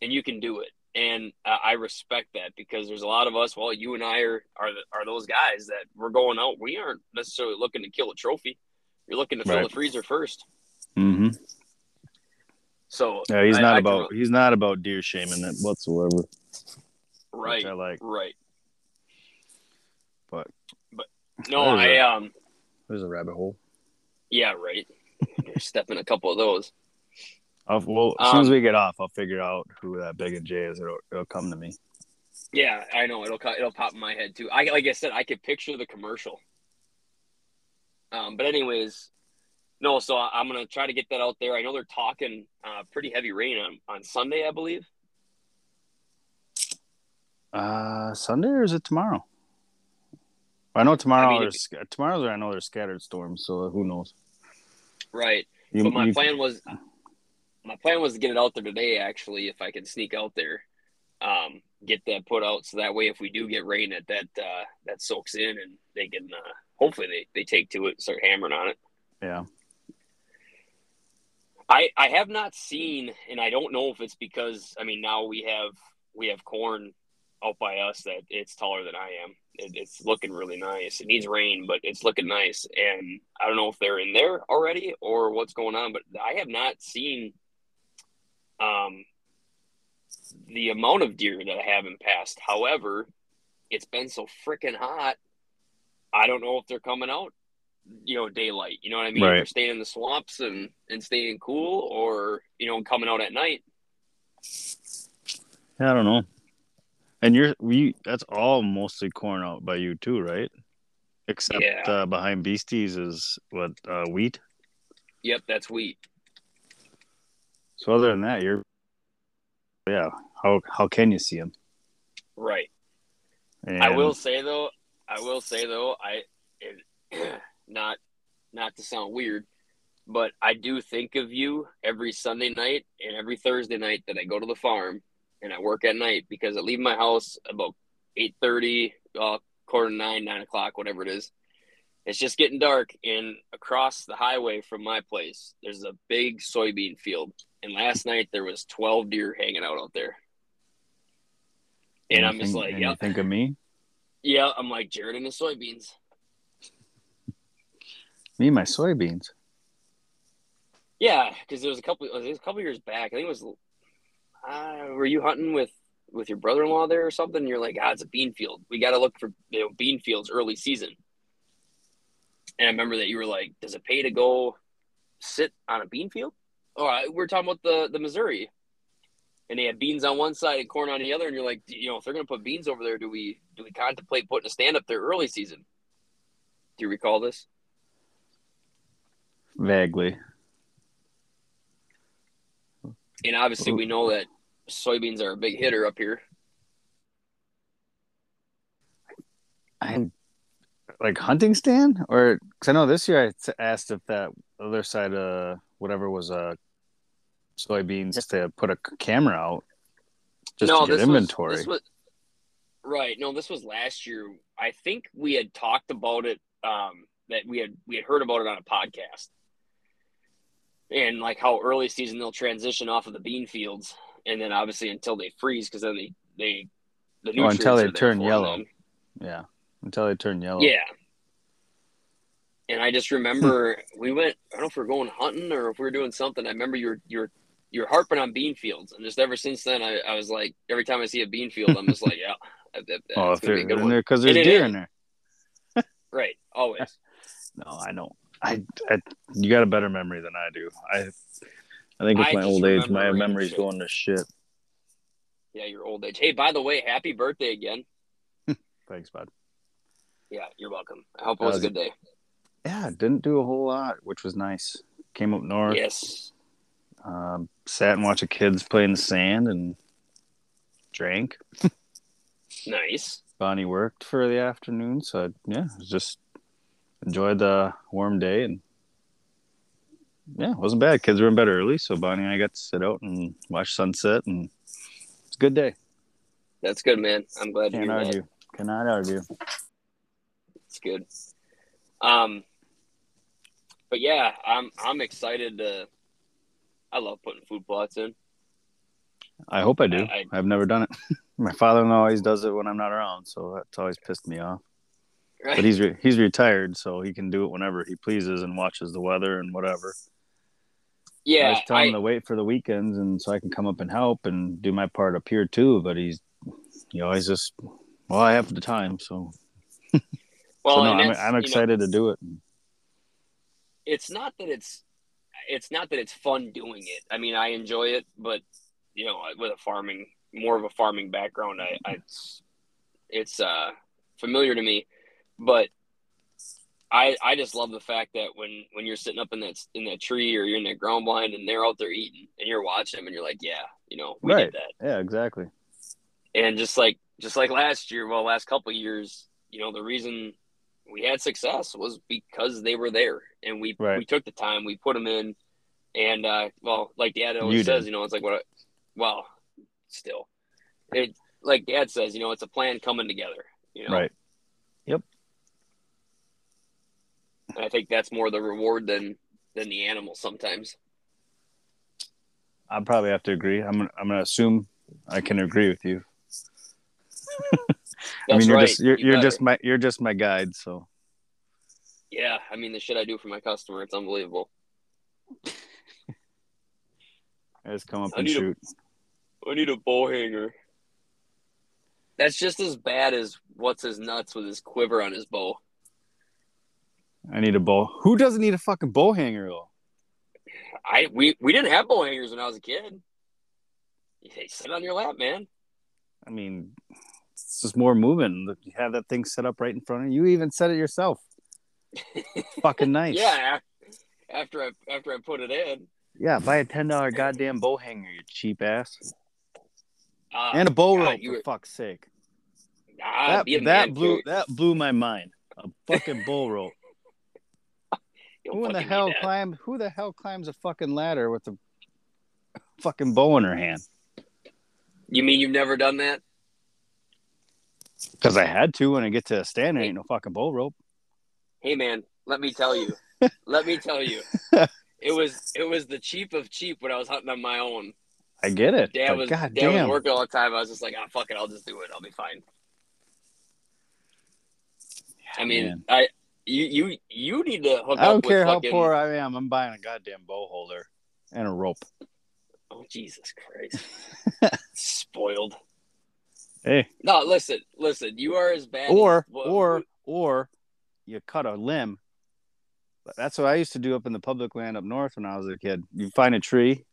and you can do it. And uh, I respect that because there's a lot of us. Well, you and I are are the, are those guys that we're going out. We aren't necessarily looking to kill a trophy. You're looking to fill Right. the freezer first. Mm-hmm. So Yeah, he's I- not I about. re- He's not about deer shaming it whatsoever. right, Which I like. right. But No, There's I a- um, there's a rabbit hole. yeah, right. You're stepping a couple of those. I'll, well, as soon as Um, we get off, I'll figure out who that big and J is. It'll, it'll come to me. Yeah, I know it'll it'll pop in my head too. I like I said, I could picture the commercial. Um, but anyways, no. So I- I'm gonna try to get that out there. I know they're talking uh, pretty heavy rain on on Sunday, I believe. Uh, Sunday or is it tomorrow? I know tomorrow. I mean, there's tomorrow's. I know there's scattered storms. So who knows? Right. You, but my you- plan was my plan was to get it out there today. Actually, if I could sneak out there, um, get that put out so that way if we do get rain, that that uh, that soaks in and they can uh, hopefully they they take to it and start hammering on it. Yeah. I I have not seen, and I don't know if it's because I mean now we have we have corn out by us that it's taller than I am. It, it's looking really nice. It needs rain, but it's looking nice. And I don't know if they're in there already or what's going on, but I have not seen um the amount of deer that I haven't passed. However, it's been so freaking hot. I don't know if they're coming out you know daylight you know what i mean Right. They're staying in the swamps and and staying cool or you know coming out at night Yeah, I don't know. And you're we. That's all mostly corn out by you too, right? Except Yeah. uh, behind Beasties is what uh, wheat. yep that's wheat So other than that, you're. Yeah. How how can you see them? right And i will say though i will say though i it, not not to sound weird but i do think of you every sunday night and every thursday night that i go to the farm and i work at night because i leave my house about 8.30 uh, quarter to 9 9 o'clock whatever it is it's just getting dark and across the highway from my place there's a big soybean field and last night there was 12 deer hanging out out there and you i'm just like and yeah think of me, yeah i'm like jared and the soybeans me and my soybeans. Yeah, because there was a couple. It was a couple years back. I think it was. Uh, were you hunting with with your brother in law there or something? You're like, ah, it's a bean field. We got to look for you know bean fields early season. And I remember that you were like, does it pay to go sit on a bean field? Oh, we're talking about the the Missouri, and they had beans on one side and corn on the other. And you're like, you know, if they're gonna put beans over there, do we do we contemplate putting a stand up there early season? Do you recall this? Vaguely. And obviously, we know that soybeans are a big hitter up here. I like hunting stand, or because I know this year I t- asked if that other side of whatever was uh, soybeans to put a camera out, just to get inventory. Was, this was, right. No, this was last year. I think we had talked about it. Um, that we had we had heard about it on a podcast, and like how early season they'll transition off of the bean fields, and then obviously until they freeze, because then they they the Oh, until they turn yellow. them. yeah, until they turn yellow. Yeah. And I just remember we went. I don't know if we are going hunting or if we were doing something. I remember you were you were you're harping on bean fields, and just ever since then, I, I was like, every time I see a bean field, I'm just like, yeah, that, that, Oh, if they're be a good in one. there because there's And deer in there. Right, always. No, I know. I, I you got a better memory than I do. I I think it's I my old age. My memory's shit. going to shit. Yeah, your old age. Hey, by the way, happy birthday again. Thanks, bud. Yeah, you're welcome. I hope it was a good day. Yeah, didn't do a whole lot, which was nice. Came up north. Yes. Um, sat and watched the kids play in the sand and drank. Nice. Bonnie worked for the afternoon, so I, yeah, just enjoyed the warm day and yeah, it wasn't bad. Kids were in bed early, so Bonnie and I got to sit out and watch sunset, and it's a good day. That's good, man. I'm glad Can't hear that. argue. Cannot argue. It's good. Um, but yeah, I'm I'm excited to. I love putting food plots in. I hope I do. I, have never done it. My father-in-law always does it when I'm not around, so that's always pissed me off. Right? But he's re- he's retired, so he can do it whenever he pleases and watches the weather and whatever. I yeah, was telling I, him to wait for the weekends, and so I can come up and help and do my part up here too. But he's, he always just, well, I have the time, so, well, so no, I'm, I'm you know, excited to do it. it's not that it's it's not that it's fun doing it. I mean, I enjoy it, but you know, with a farming more of a farming background, I, I it's, it's uh familiar to me, but I I just love the fact that when when you're sitting up in that in that tree or you're in that ground blind and they're out there eating and you're watching them and you're like, yeah, you know, we Right. did that. Yeah, exactly. and just like just like last year well last couple of years you know the reason we had success was because they were there and we Right. we took the time we put them in and uh well like dad always You says did. you know it's like what I- well still it like dad says you know it's a plan coming together you know Right. and i think that's more the reward than than the animal sometimes I'll probably have to agree. I'm gonna, I'm gonna assume I can agree with you. I mean, you're right. just you're, You you're just my you're just my guide. So yeah i mean the shit i do for my customer it's unbelievable I just come up I and need a- shoot. I need a bow hanger. That's just as bad as what's his nuts with his quiver on his bow. I need a bow. Who doesn't need a fucking bow hanger though? I we we didn't have bow hangers when I was a kid. They sit on your lap, man. I mean, it's just more moving. Look, You have that thing set up right in front of you. You even set it yourself. fucking nice. Yeah. After I after I put it in, Yeah. Buy a ten dollar goddamn bow hanger, you cheap ass, uh, and a bow God, rope for were- fuck's sake. ah, that that man, blew that blew my mind. A fucking bull rope. Who in the hell climbs? Who the hell climbs a fucking ladder with a fucking bow in her hand? You mean you've never done that? Because I had to when I get to a stand. There ain't no fucking bow rope. Hey man, let me tell you. let me tell you. It was it was the cheap of cheap when I was hunting on my own. I get it. Dad was God dad was damn. working all the time. I was just like, ah, fuck it, I'll just do it. I'll be fine. I mean, Man. I you you you need to hook I don't care how poor I am. I'm buying a goddamn bow holder and a rope. Oh Jesus Christ! Spoiled. Hey, No, listen, listen. You are as bad. or as, well, or or you cut a limb. That's what I used to do up in the public land up north when I was a kid. You find a tree.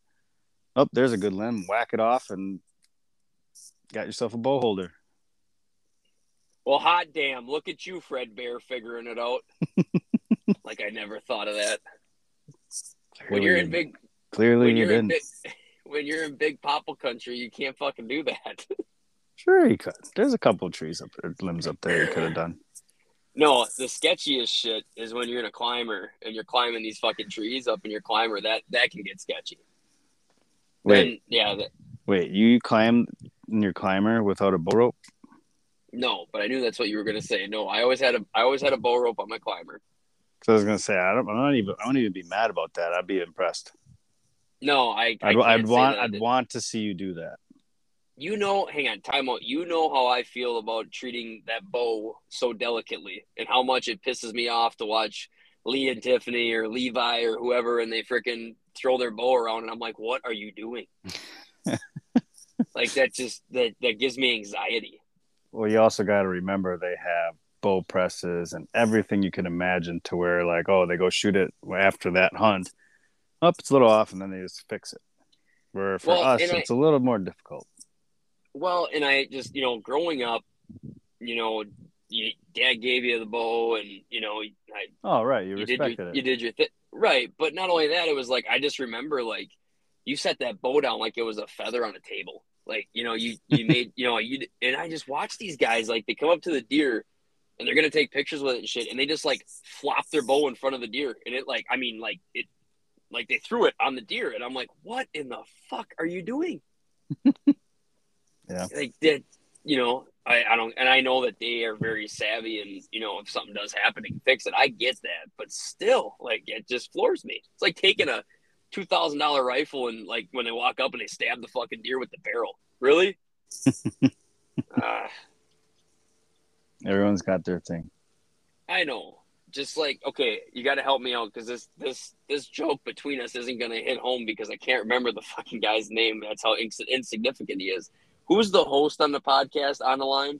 Oh, there's a good limb. Whack it off and got yourself a bow holder. Well, hot damn! Look at you, Fred Bear, figuring it out. like I never thought of that. When you're in big, clearly when you you're in didn't. big, when you're in big popple country, you can't fucking do that. Sure, you could. There's a couple of trees up there, limbs up there you could have done. No, the sketchiest shit is when you're in a climber and you're climbing these fucking trees up in your climber. That that can get sketchy. Wait, And, yeah, that, wait. You climb in your climber without a bow rope? No, but I knew that's what you were gonna say. No, I always had a I always had a bow rope on my climber. So I was gonna say I don't. I'm not even. I wouldn't even be mad about that. I'd be impressed. No, I. I I'd, can't I'd want. I'd want to see you do that. You know, hang on, time out. You know how I feel about treating that bow so delicately, and how much it pisses me off to watch Lee and Tiffany or Levi or whoever, and they freaking throw their bow around, and I'm like, what are you doing? like that just that that gives me anxiety. Well, you also got to remember they have bow presses and everything you can imagine to where like, oh, they go shoot it after that hunt. Up, it's a little off, and then they just fix it. Where for Well, us, it's a little more difficult. Well, and I just you know, growing up, you know, you, dad gave you the bow, and you know, I Oh, right, you, you did your, it. you did your thing right but not only that it was like i just remember like you set that bow down like it was a feather on a table. Like, you know, you you made, you know, you and I just watch these guys like they come up to the deer and they're gonna take pictures with it and shit, and they just like flop their bow in front of the deer, and it like, I mean, like it, like they threw it on the deer, and I'm like, what in the fuck are you doing? Yeah. like that, you know, I, I don't, and I know that they are very savvy, and you know, if something does happen, they can fix it. I get that, but still, like, it just floors me. It's like taking a two thousand dollar rifle and like when they walk up and they stab the fucking deer with the barrel. Really? uh, Everyone's got their thing. I know. Just like okay, you got to help me out because this this this joke between us isn't gonna hit home because I can't remember the fucking guy's name. That's how ins- insignificant he is. Who's the host on the podcast on the line?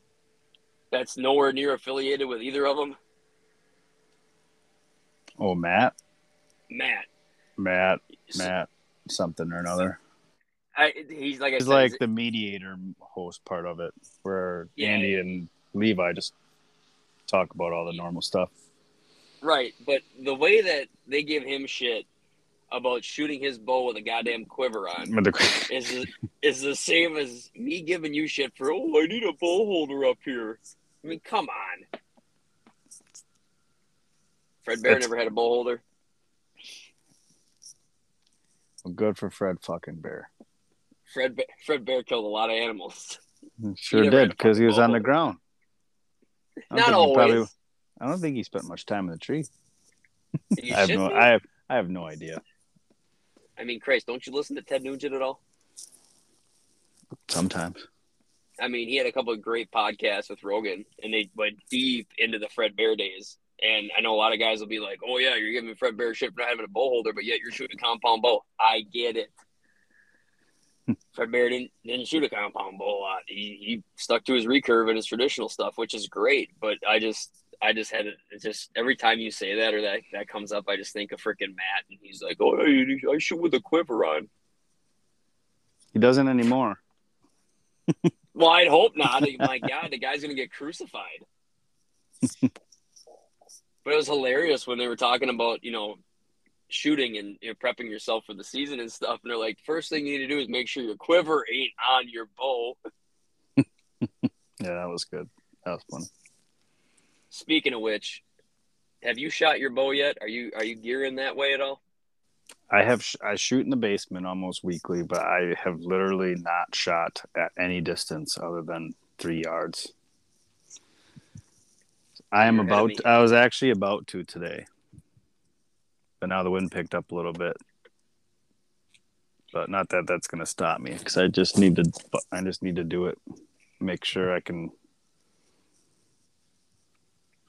That's nowhere near affiliated with either of them. Oh, Matt, Matt. Matt, Matt, something or another. I, he's like He's said, like the mediator host part of it, where Yeah. Andy and Levi just talk about all the normal stuff. Right, but the way that they give him shit about shooting his bow with a goddamn quiver on But the, is is the same as me giving you shit for oh I need a bow holder up here. I mean, come on. Fred Bear never had a bow holder. Good for Fred fucking Bear. Fred Ba- Fred Bear killed a lot of animals. Sure did because he was on the ground. I don't think he always. probably- I don't think he spent much time in the tree. I have no. me? I have. I have no idea. I mean, Christ, don't you listen to Ted Nugent at all? Sometimes. I mean, he had a couple of great podcasts with Rogan, and they went deep into the Fred Bear days. And I know a lot of guys will be like, "Oh yeah, you're giving Fred Bear shit for not having a bow holder, but yet you're shooting a compound bow." I get it. Fred Bear didn't didn't shoot a compound bow a lot. He he stuck to his recurve and his traditional stuff, which is great. But I just I just had it. It's just every time you say that or that that comes up, I just think of freaking Matt, and he's like, "Oh, I, I shoot with a quiver on." He doesn't anymore. Well, I'd hope not. My God, the guy's gonna get crucified. but it was hilarious when they were talking about you know shooting and you know, prepping yourself for the season and stuff. And they're like, first thing you need to do is make sure your quiver ain't on your bow. Yeah, that was good. That was fun. Speaking of which, have you shot your bow yet? Are you are you gearing that way at all? I have sh- I shoot in the basement almost weekly, but I have literally not shot at any distance other than three yards. I am You're ahead of about. I was actually about to today, but now the wind picked up a little bit. But not that that's going to stop me because I just need to. I just need to do it. Make sure I can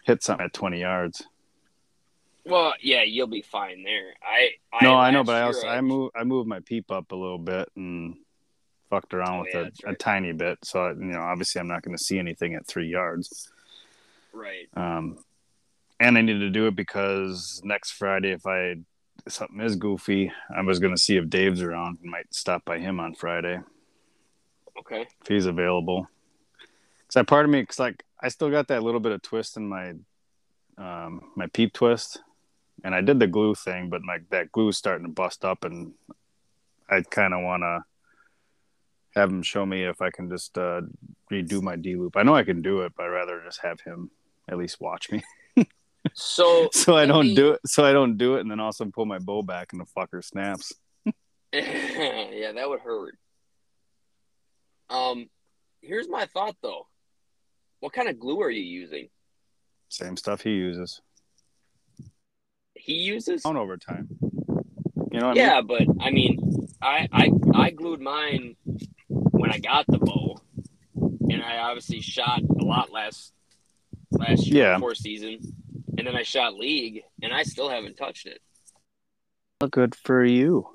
hit something at twenty yards. Well, yeah, you'll be fine there. I, I no, I know, but I also I move I moved my peep up a little bit and fucked around Oh, with yeah, it that's a tiny bit. So you know, obviously, I'm not going to see anything at three yards. Right. Um, and I need to do it because next Friday, if I if something is goofy, I was going to see if Dave's around. and might stop by him on Friday Okay. if he's available. Because I part of me, because like I still got that little bit of twist in my um, my peep twist, and I did the glue thing, but like that glue is starting to bust up, and I kind of want to have him show me if I can just uh, redo my D loop. I know I can do it, but I'd rather just have him at least watch me, So so I don't do it. So I don't do it, and then also pull my bow back, and the fucker snaps. yeah, that would hurt. Um, here's my thought though. What kind of glue are you using? Same stuff he uses He uses. on over time. You know what I mean? yeah, but I mean, I, I I glued mine when I got the bow, and I obviously shot a lot last last year Yeah. before season, and then I shot league, and I still haven't touched it. Well, Good for you.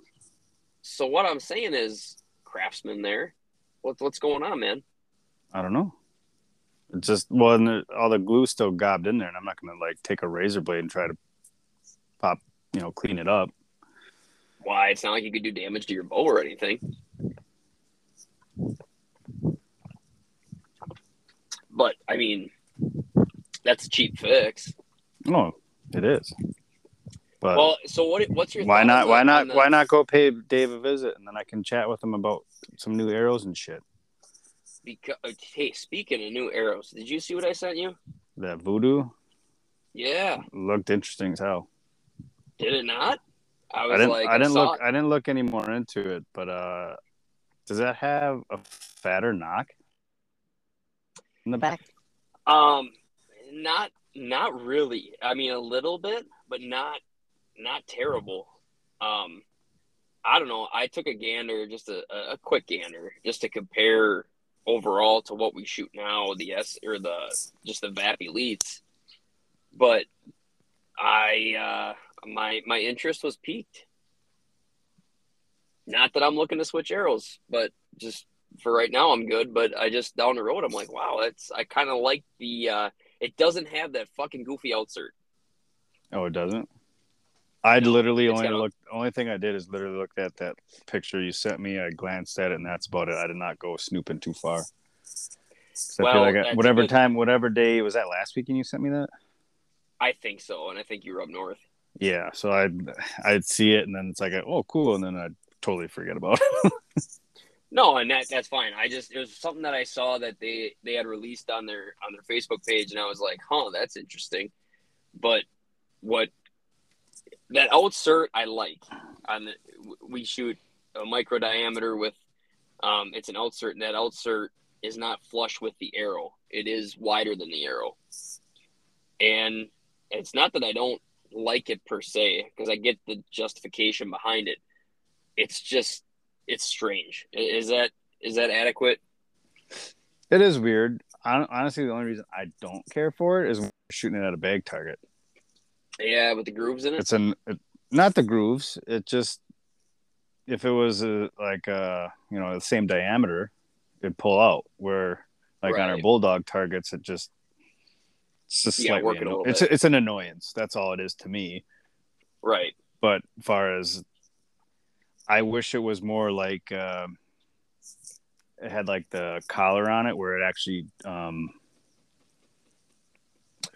So what I'm saying is, craftsman, there, what's what's going on, man? I don't know. It's just well, and the, all the glue still gobbed in there, and I'm not gonna like take a razor blade and try to pop, you know, clean it up. Why? It's not like you could do damage to your bow or anything. But I mean, that's a cheap fix. No, it is. But well, so what? What's your why not? Why not? the- Why not go pay Dave a visit and then I can chat with him about some new arrows and shit. Because, hey, speaking of new arrows, did you see what I sent you? That voodoo Yeah, looked interesting as hell. did it not? I I was didn't. like, I didn't saw look. it. I didn't look any more into it. But uh, does that have a fatter nock in the back? Um, not not really. I mean, a little bit, but not not terrible. Um, I don't know. I took a gander, just a, a quick gander, just to compare overall to what we shoot now, the S or the just the VAP elites. But I uh my my interest was piqued. Not that I'm looking to switch arrows, but just for right now I'm good. But I just down the road I'm like, wow, that's I kind of like the. uh It doesn't have that fucking goofy outsert. Oh, it doesn't. I literally it's only got looked. Only thing I did is literally looked at that picture you sent me. I glanced at it, and that's about it. I did not go snooping too far. Well, feel like I, whatever good- time, whatever day was that last weekend you sent me that. I think so, and I think you were up north. Yeah, so I would I'd see it, and then it's like, oh, cool, and then I totally forget about it. No, and that that's fine. I just it was something that I saw that they they had released on their on their Facebook page, and I was like, huh, that's interesting. But what that outsert I like on the we shoot a micro diameter with um it's an outsert, and that outsert is not flush with the arrow. It is wider than the arrow, and it's not that I don't like it per se because I get the justification behind it. It's just it's strange. Is that is that adequate? it is weird. Honestly, the only reason I don't care for it is shooting it at a bag target. Yeah, with the grooves in it. It's an it, not the grooves. It just if it was a, like uh you know the same diameter, it'd pull out. Where like on our bulldog targets, it just it's just Yeah, slightly anno- it's bit. it's an annoyance. That's all it is to me. Right. But as far as I wish it was more like um it had like the collar on it where it actually um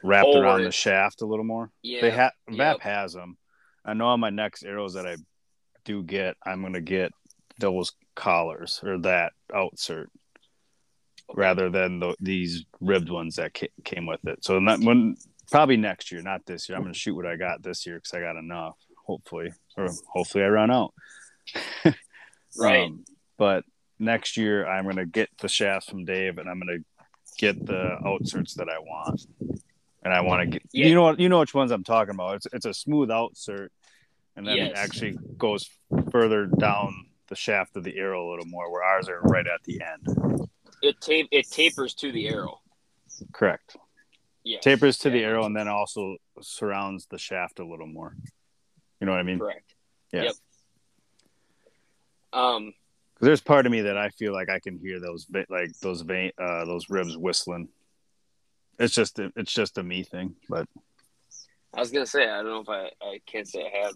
wrapped Oh, around where the shaft a little more. Yeah. They have Yep. VAP has them. I know on my next arrows that I do get, I'm gonna get those collars or that outsert Okay. rather than the, these ribbed ones that ca- came with it. So that when probably next year, not this year. I'm gonna shoot what I got this year because I got enough. Hopefully, or hopefully I run out. Right. Um, but next year I'm gonna get the shafts from Dave, and I'm gonna get the outserts that I want. And I want to get Yeah. you know what you know which ones I'm talking about. It's it's a smooth outsert, and then it actually goes further down the shaft of the arrow a little more, where ours are right at the end. It tape it tapers to the arrow. Correct. Yes. Tapers to the arrow and then also surrounds the shaft a little more. You know what I mean? Correct. Yeah. Yep. Um. Because there's part of me that I feel like I can hear those like those vane uh, those ribs whistling. It's just a, it's just a me thing, but I was gonna say I don't know if I I can't say I have.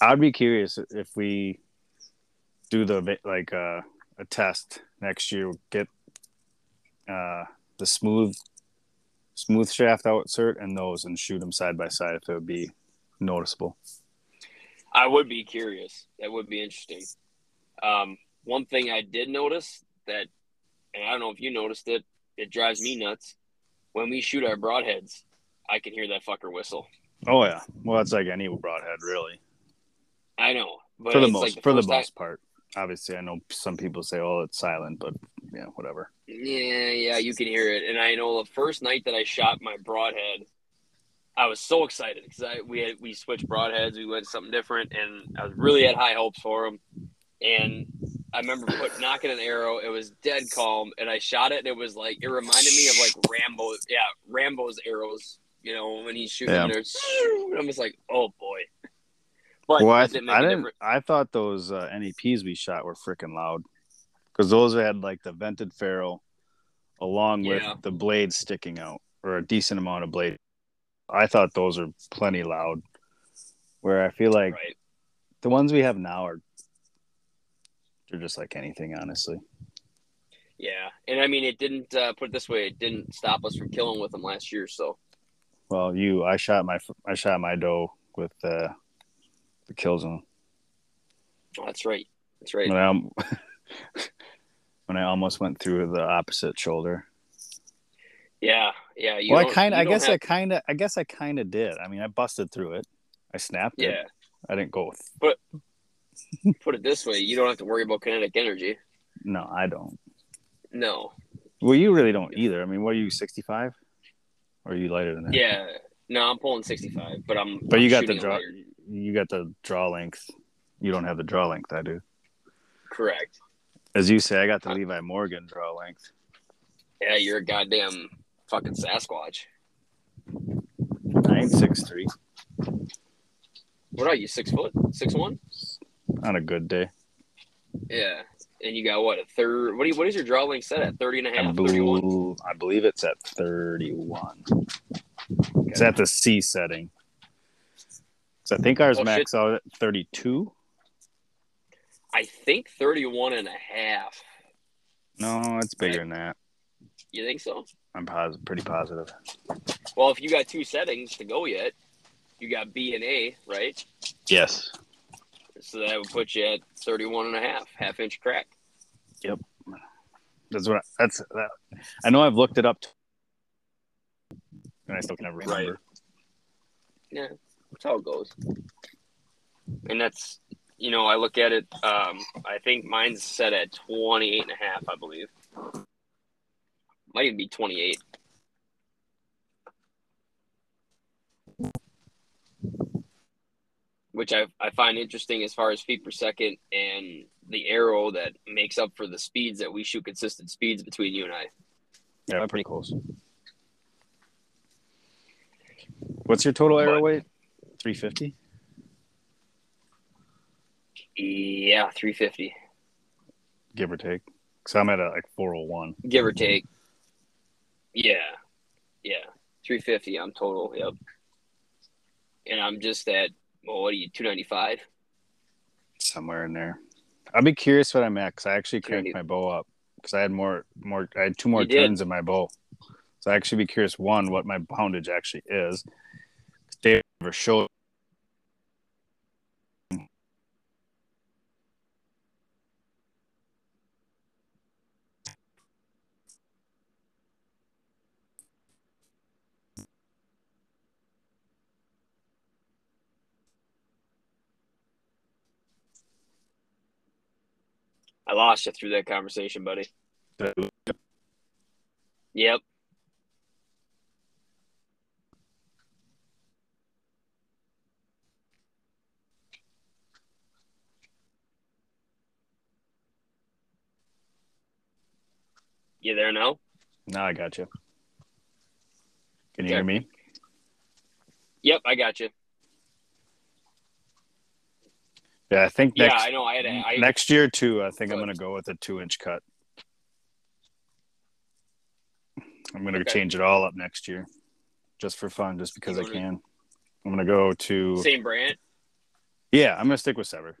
I'd be curious if we do the like uh, a test next year. Get uh, the smooth smooth shaft outsert and those and shoot them side by side if it would be noticeable. I would be curious. That would be interesting. Um, one thing I did notice that, and I don't know if you noticed it, it drives me nuts. When we shoot our broadheads, I can hear that fucker whistle. Oh yeah, well that's like any broadhead really. I know, but for the most like the for the time- part. Obviously, I know some people say, "Oh, it's silent," but yeah, whatever. Yeah, yeah, you can hear it. And I know the first night that I shot my broadhead, I was so excited because I we had we switched broadheads, we went something different, and I was really had high hopes for them. And I remember put nocking an arrow. It was dead calm, and I shot it, and it was like it reminded me of like Rambo, yeah, Rambo's arrows. You know, when he's shooting, Yeah. and I'm just like, oh boy. But well, I, didn't make didn't. I thought those uh, NAPs we shot were freaking loud because those had like the vented ferrule along Yeah. with the blade sticking out or a decent amount of blade. I thought those are plenty loud. Where I feel like right. the ones we have now are they're just like anything, honestly. Yeah, and I mean, it didn't uh, put it this way. It didn't stop us from killing with them last year. So Well, you, I shot my I shot my doe with uh, the kill zone. Oh, that's right. That's right. When I, when I almost went through the opposite shoulder. Yeah, yeah. You well, I kind of, I guess I kind of, I guess I kind of did. I mean, I busted through it. I snapped it. Yeah. I didn't go. With, Put it this way: you don't have to worry about kinetic energy. no, I don't. No. Well, you really don't either. I mean, what are you, 65? Or are you lighter than that? Yeah. No, I'm pulling 65, but I'm. But I'm you got the draw. lighter. You got the draw length. You don't have the draw length. I do. Correct. As you say, I got the uh, Levi Morgan draw length. Yeah, you're a goddamn fucking Sasquatch. I ain't six three What are you? Six foot? Six one? On a good day. Yeah. And you got what a third? What do you? What is your draw length set at? 30 and a I, half? 31? believe, I believe it's at thirty one. It's at the C setting. So I think ours Oh, max out at thirty two. I think 31 and a half. No, it's bigger than that. You think so? I'm positive, pretty positive. Well, if you got two settings to go yet, you got B and A, right? Yes. So that would put you at 31 and a half, half inch crack. Yep. That's what. I, that's that. I know I've looked it up, and I still can never remember. Yeah, that's how it goes. And that's, you know, I look at it, um, I think mine's set at 28 and a half, I believe. Might even be 28. Which I, I find interesting as far as feet per second and the arrow that makes up for the speeds that we shoot consistent speeds between you and I. Yeah, I'm pretty close. What's your total arrow But- weight? Three fifty. Yeah, 350, give or take. So I'm at a, like 401. give or take. Yeah, yeah, 350. I'm total. Yep. And I'm just at well, what are you? 295. somewhere in there. I'd be curious what I'm at because I actually cranked my bow up because I had more, more. I had two more turns in my bow, so I actually be curious one what my poundage actually is. Dave never showed. I lost you through that conversation, buddy. Yep. You there now? No, I got you. Can you Okay. hear me? Yep, I got you. Yeah, I think Yeah, next I know. I had a, I, next year too. I think I'm gonna go with a two inch cut. I'm gonna Okay. change it all up next year, just for fun, just because I can. I'm gonna go to same brand. yeah. I'm gonna stick with SEVR.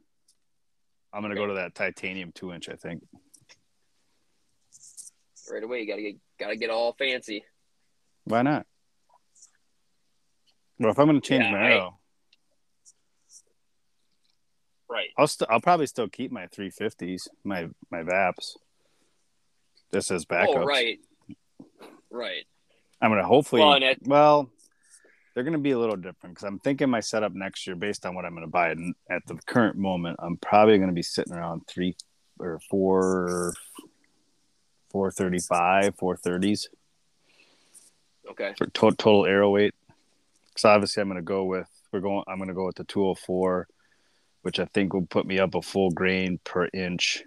I'm gonna go to that titanium two inch. I think. Right away, you gotta get gotta get all fancy. Why not? Well, if I'm gonna change Yeah, my arrow, Right. I'll st- I'll probably still keep my 350s, my my Vaps. This as oh, backups. Oh, right. Right. I'm gonna hopefully. Well, Well, they're gonna be a little different because I'm thinking my setup next year based on what I'm gonna buy. And at the current moment, I'm probably gonna be sitting around three or four, four thirty-five, four thirties Okay. for to- total arrow weight. Because obviously, I'm gonna go with we're going. I'm gonna go with the 204, which I think will put me up a full grain per inch.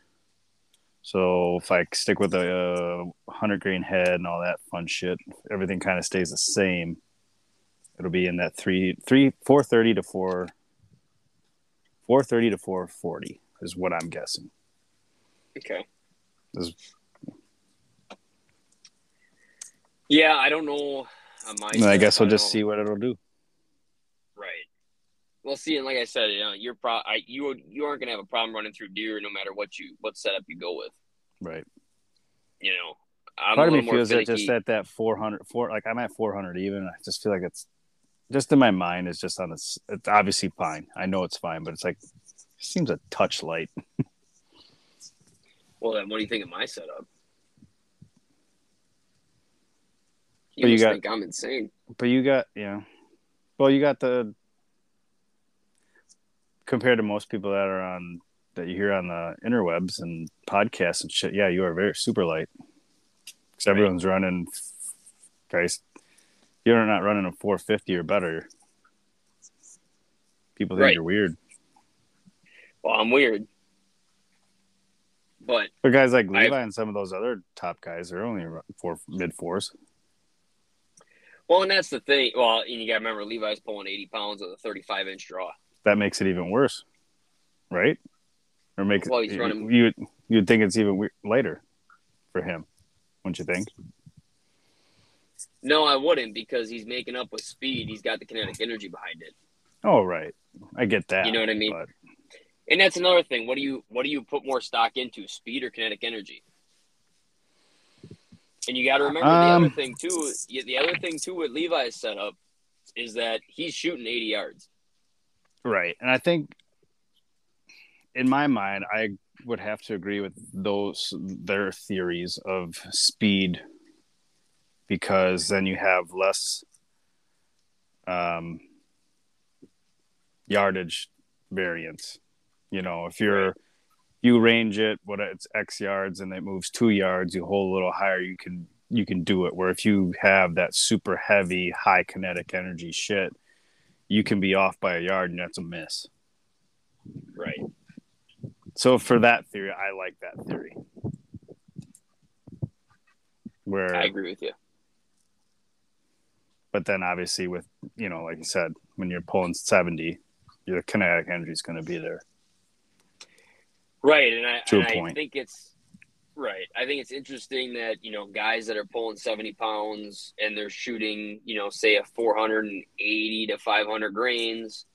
So if I stick with a uh, 100 grain head and all that fun shit, everything kind of stays the same. It'll be in that three, three, 430 to four, 430 to 440 is what I'm guessing. Okay. Is- Yeah, I don't know. I guess we'll just see what it'll do. Well, see, and like I said, you know, you're pro, I, you you aren't gonna have a problem running through deer no matter what you what setup you go with. Right. You know, I'm Part of me feels that just at that 400, four, like I'm at 400 even. I just feel like it's just in my mind is just on this. It's obviously fine. I know it's fine, but it's like it seems a touch light. Well, then what do you think of my setup? You, But you got- think I'm insane. But you got yeah. Well, you got the compared to most people that are on that you hear on the interwebs and podcasts and shit. Yeah, you are very super light because everyone's running. Guys, you're not running a 450 or better. People think Right. you're weird. Well, I'm weird, but But guys like Levi and some of those other top guys are only four mid fours. well, and that's the thing. Well, and you got to remember Levi's pulling 80 pounds with a 35 inch draw. That makes it even worse, right? Or make Well, you, running- you you'd think it's even we- lighter for him, wouldn't you think? No, I wouldn't because he's making up with speed. He's got the kinetic energy behind it. Oh, right. I get that. You know what I mean? But And that's another thing. What do you what do you put more stock into, speed or kinetic energy? And you got to remember the Um, other thing too. The other thing too with Levi's setup is that he's shooting 80 yards. Right, and I think in my mind, I would have to agree with those their theories of speed because then you have less um, yardage variance. You know, if you're you range it, what it's X yards, and it moves two yards, you hold a little higher, you can you can do it. Where if you have that super heavy, high kinetic energy shit, you can be off by a yard, and that's a miss. Right. So for that theory, I like that theory. Where I agree with you. but then obviously with you know like you said when you're pulling 70 your kinetic energy is going to be there Right, and I, To a and I think it's right. I think it's interesting that you know guys that are pulling seventy pounds and they're shooting, you know, say a four hundred and eighty to five hundred grains,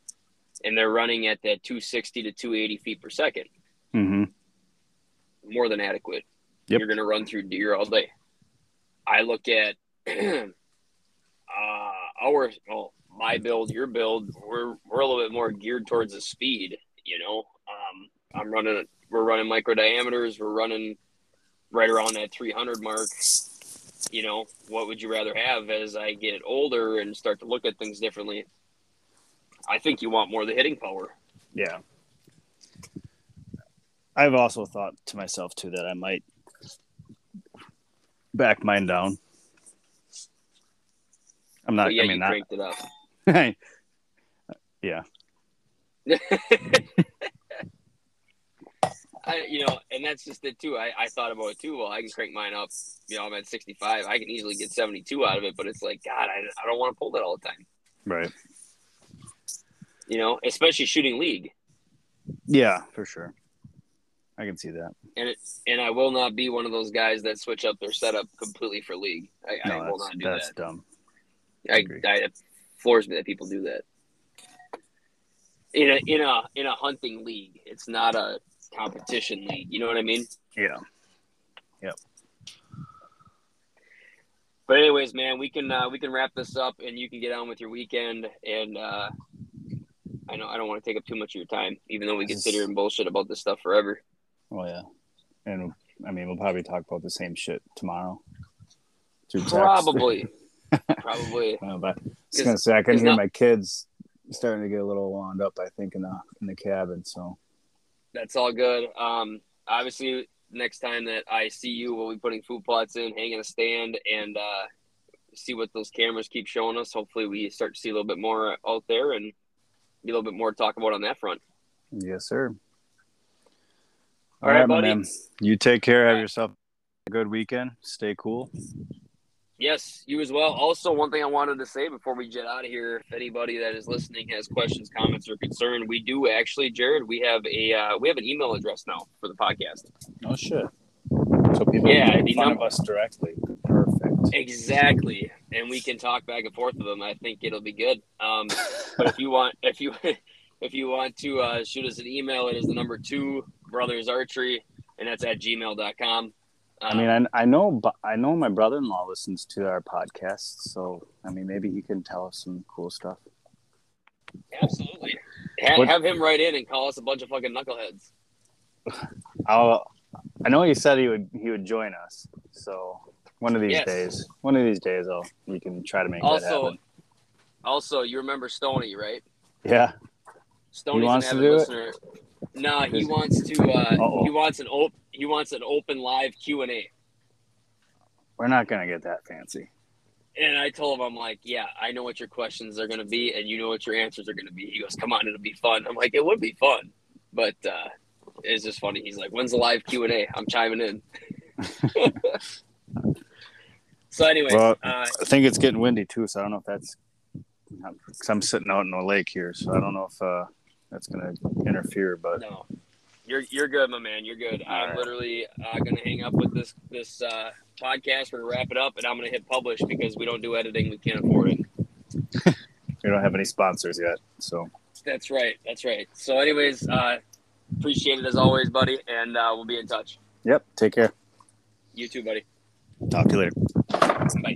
and they're running at that two sixty to two eighty feet per second, mm-hmm. more than adequate. Yep. You're going to run through deer all day. I look at uh, our well, my build, your build. We're we're a little bit more geared towards the speed. You know, um, I'm running. We're running micro diameters. We're running right around that 300 mark. You know, what would you rather have as I get older and start to look at things differently? I think you want more of the hitting power. yeah i've also thought to myself too that i might back mine down i'm not But yeah, i mean you not cranked it up. yeah I, you know, and that's just it too. I, I thought about it too. Well, I can crank mine up. You know, I'm at 65. I can easily get 72 out of it, but it's like, God, I, I don't want to pull that all the time. right You know, especially shooting league. yeah for sure i can see that And it, and I will not be one of those guys that switch up their setup completely for league. I, no I will that's, not do that's that. dumb I, agree. I, it floors me that people do that. In a in a in a hunting league, it's not a competition league. You know what I mean? yeah Yep. But anyways, man, we can uh, we can wrap this up, and you can get on with your weekend. And uh, I know I don't want to take up too much of your time, even though we can sit here and bullshit about this stuff forever. oh yeah and i mean we'll probably talk about the same shit tomorrow. Probably, probably. Uh, but I was gonna say I can hear not- my kids starting to get a little wound up. I think in the in the cabin. So That's all good. Um, obviously, next time that I see you, we'll be putting food plots in, hanging a stand, and uh, see what those cameras keep showing us. Hopefully, we start to see a little bit more out there and be a little bit more to talk about on that front. yes, sir. All right, my buddy. man. You take care. Have yourself a good weekend. Stay cool. Yes, you as well. Also, one thing I wanted to say before we get out of here, if anybody that is listening has questions, comments, or concern, we do actually, Jared, we have a uh, we have an email address now for the podcast. Oh shit. So people Yeah, can the make fun number- of us directly. Perfect. Exactly, and we can talk back and forth with them. I think it'll be good. Um, but if you want, if you if you want to uh, shoot us an email, it is the number two brothers archery, and that's at gmail.com. I mean, I, I know, I know my brother-in-law listens to our podcast, so I mean, maybe he can tell us some cool stuff. absolutely. Ha- What- have him write in and call us a bunch of fucking knuckleheads. I'll, I know he said he would he would join us, so one of these Yes. days, one of these days, I'll we can try to make that Also, happen. also, you remember Stony, right? Yeah, Stoney's wants an to avid do it? No, he wants to. Uh, Uh-oh. he wants an op- He wants an open live Q and A. we're not gonna get that fancy. And I told him, I'm like, yeah, I know what your questions are going to be, and you know what your answers are going to be. He goes, come on, it'll be fun. I'm like, it would be fun, but uh, it's just funny. He's like, when's the live Q and A? I'm chiming in. so, anyways, Well- uh, I think it's getting windy too, so I don't know if that's. Cause I'm sitting out in the lake here, so I don't know if that's gonna interfere. But no, you're you're good, my man. You're good. All I'm right. literally uh, going to hang up with this this uh, podcast. We're gonna wrap it up, and I'm going to hit publish because we don't do editing. We can't afford it. we don't have any sponsors yet, so That's right. That's right. So, anyways, uh, appreciate it as always, buddy, and uh, we'll be in touch. yep. Take care. You too, buddy. Talk to you later. Bye.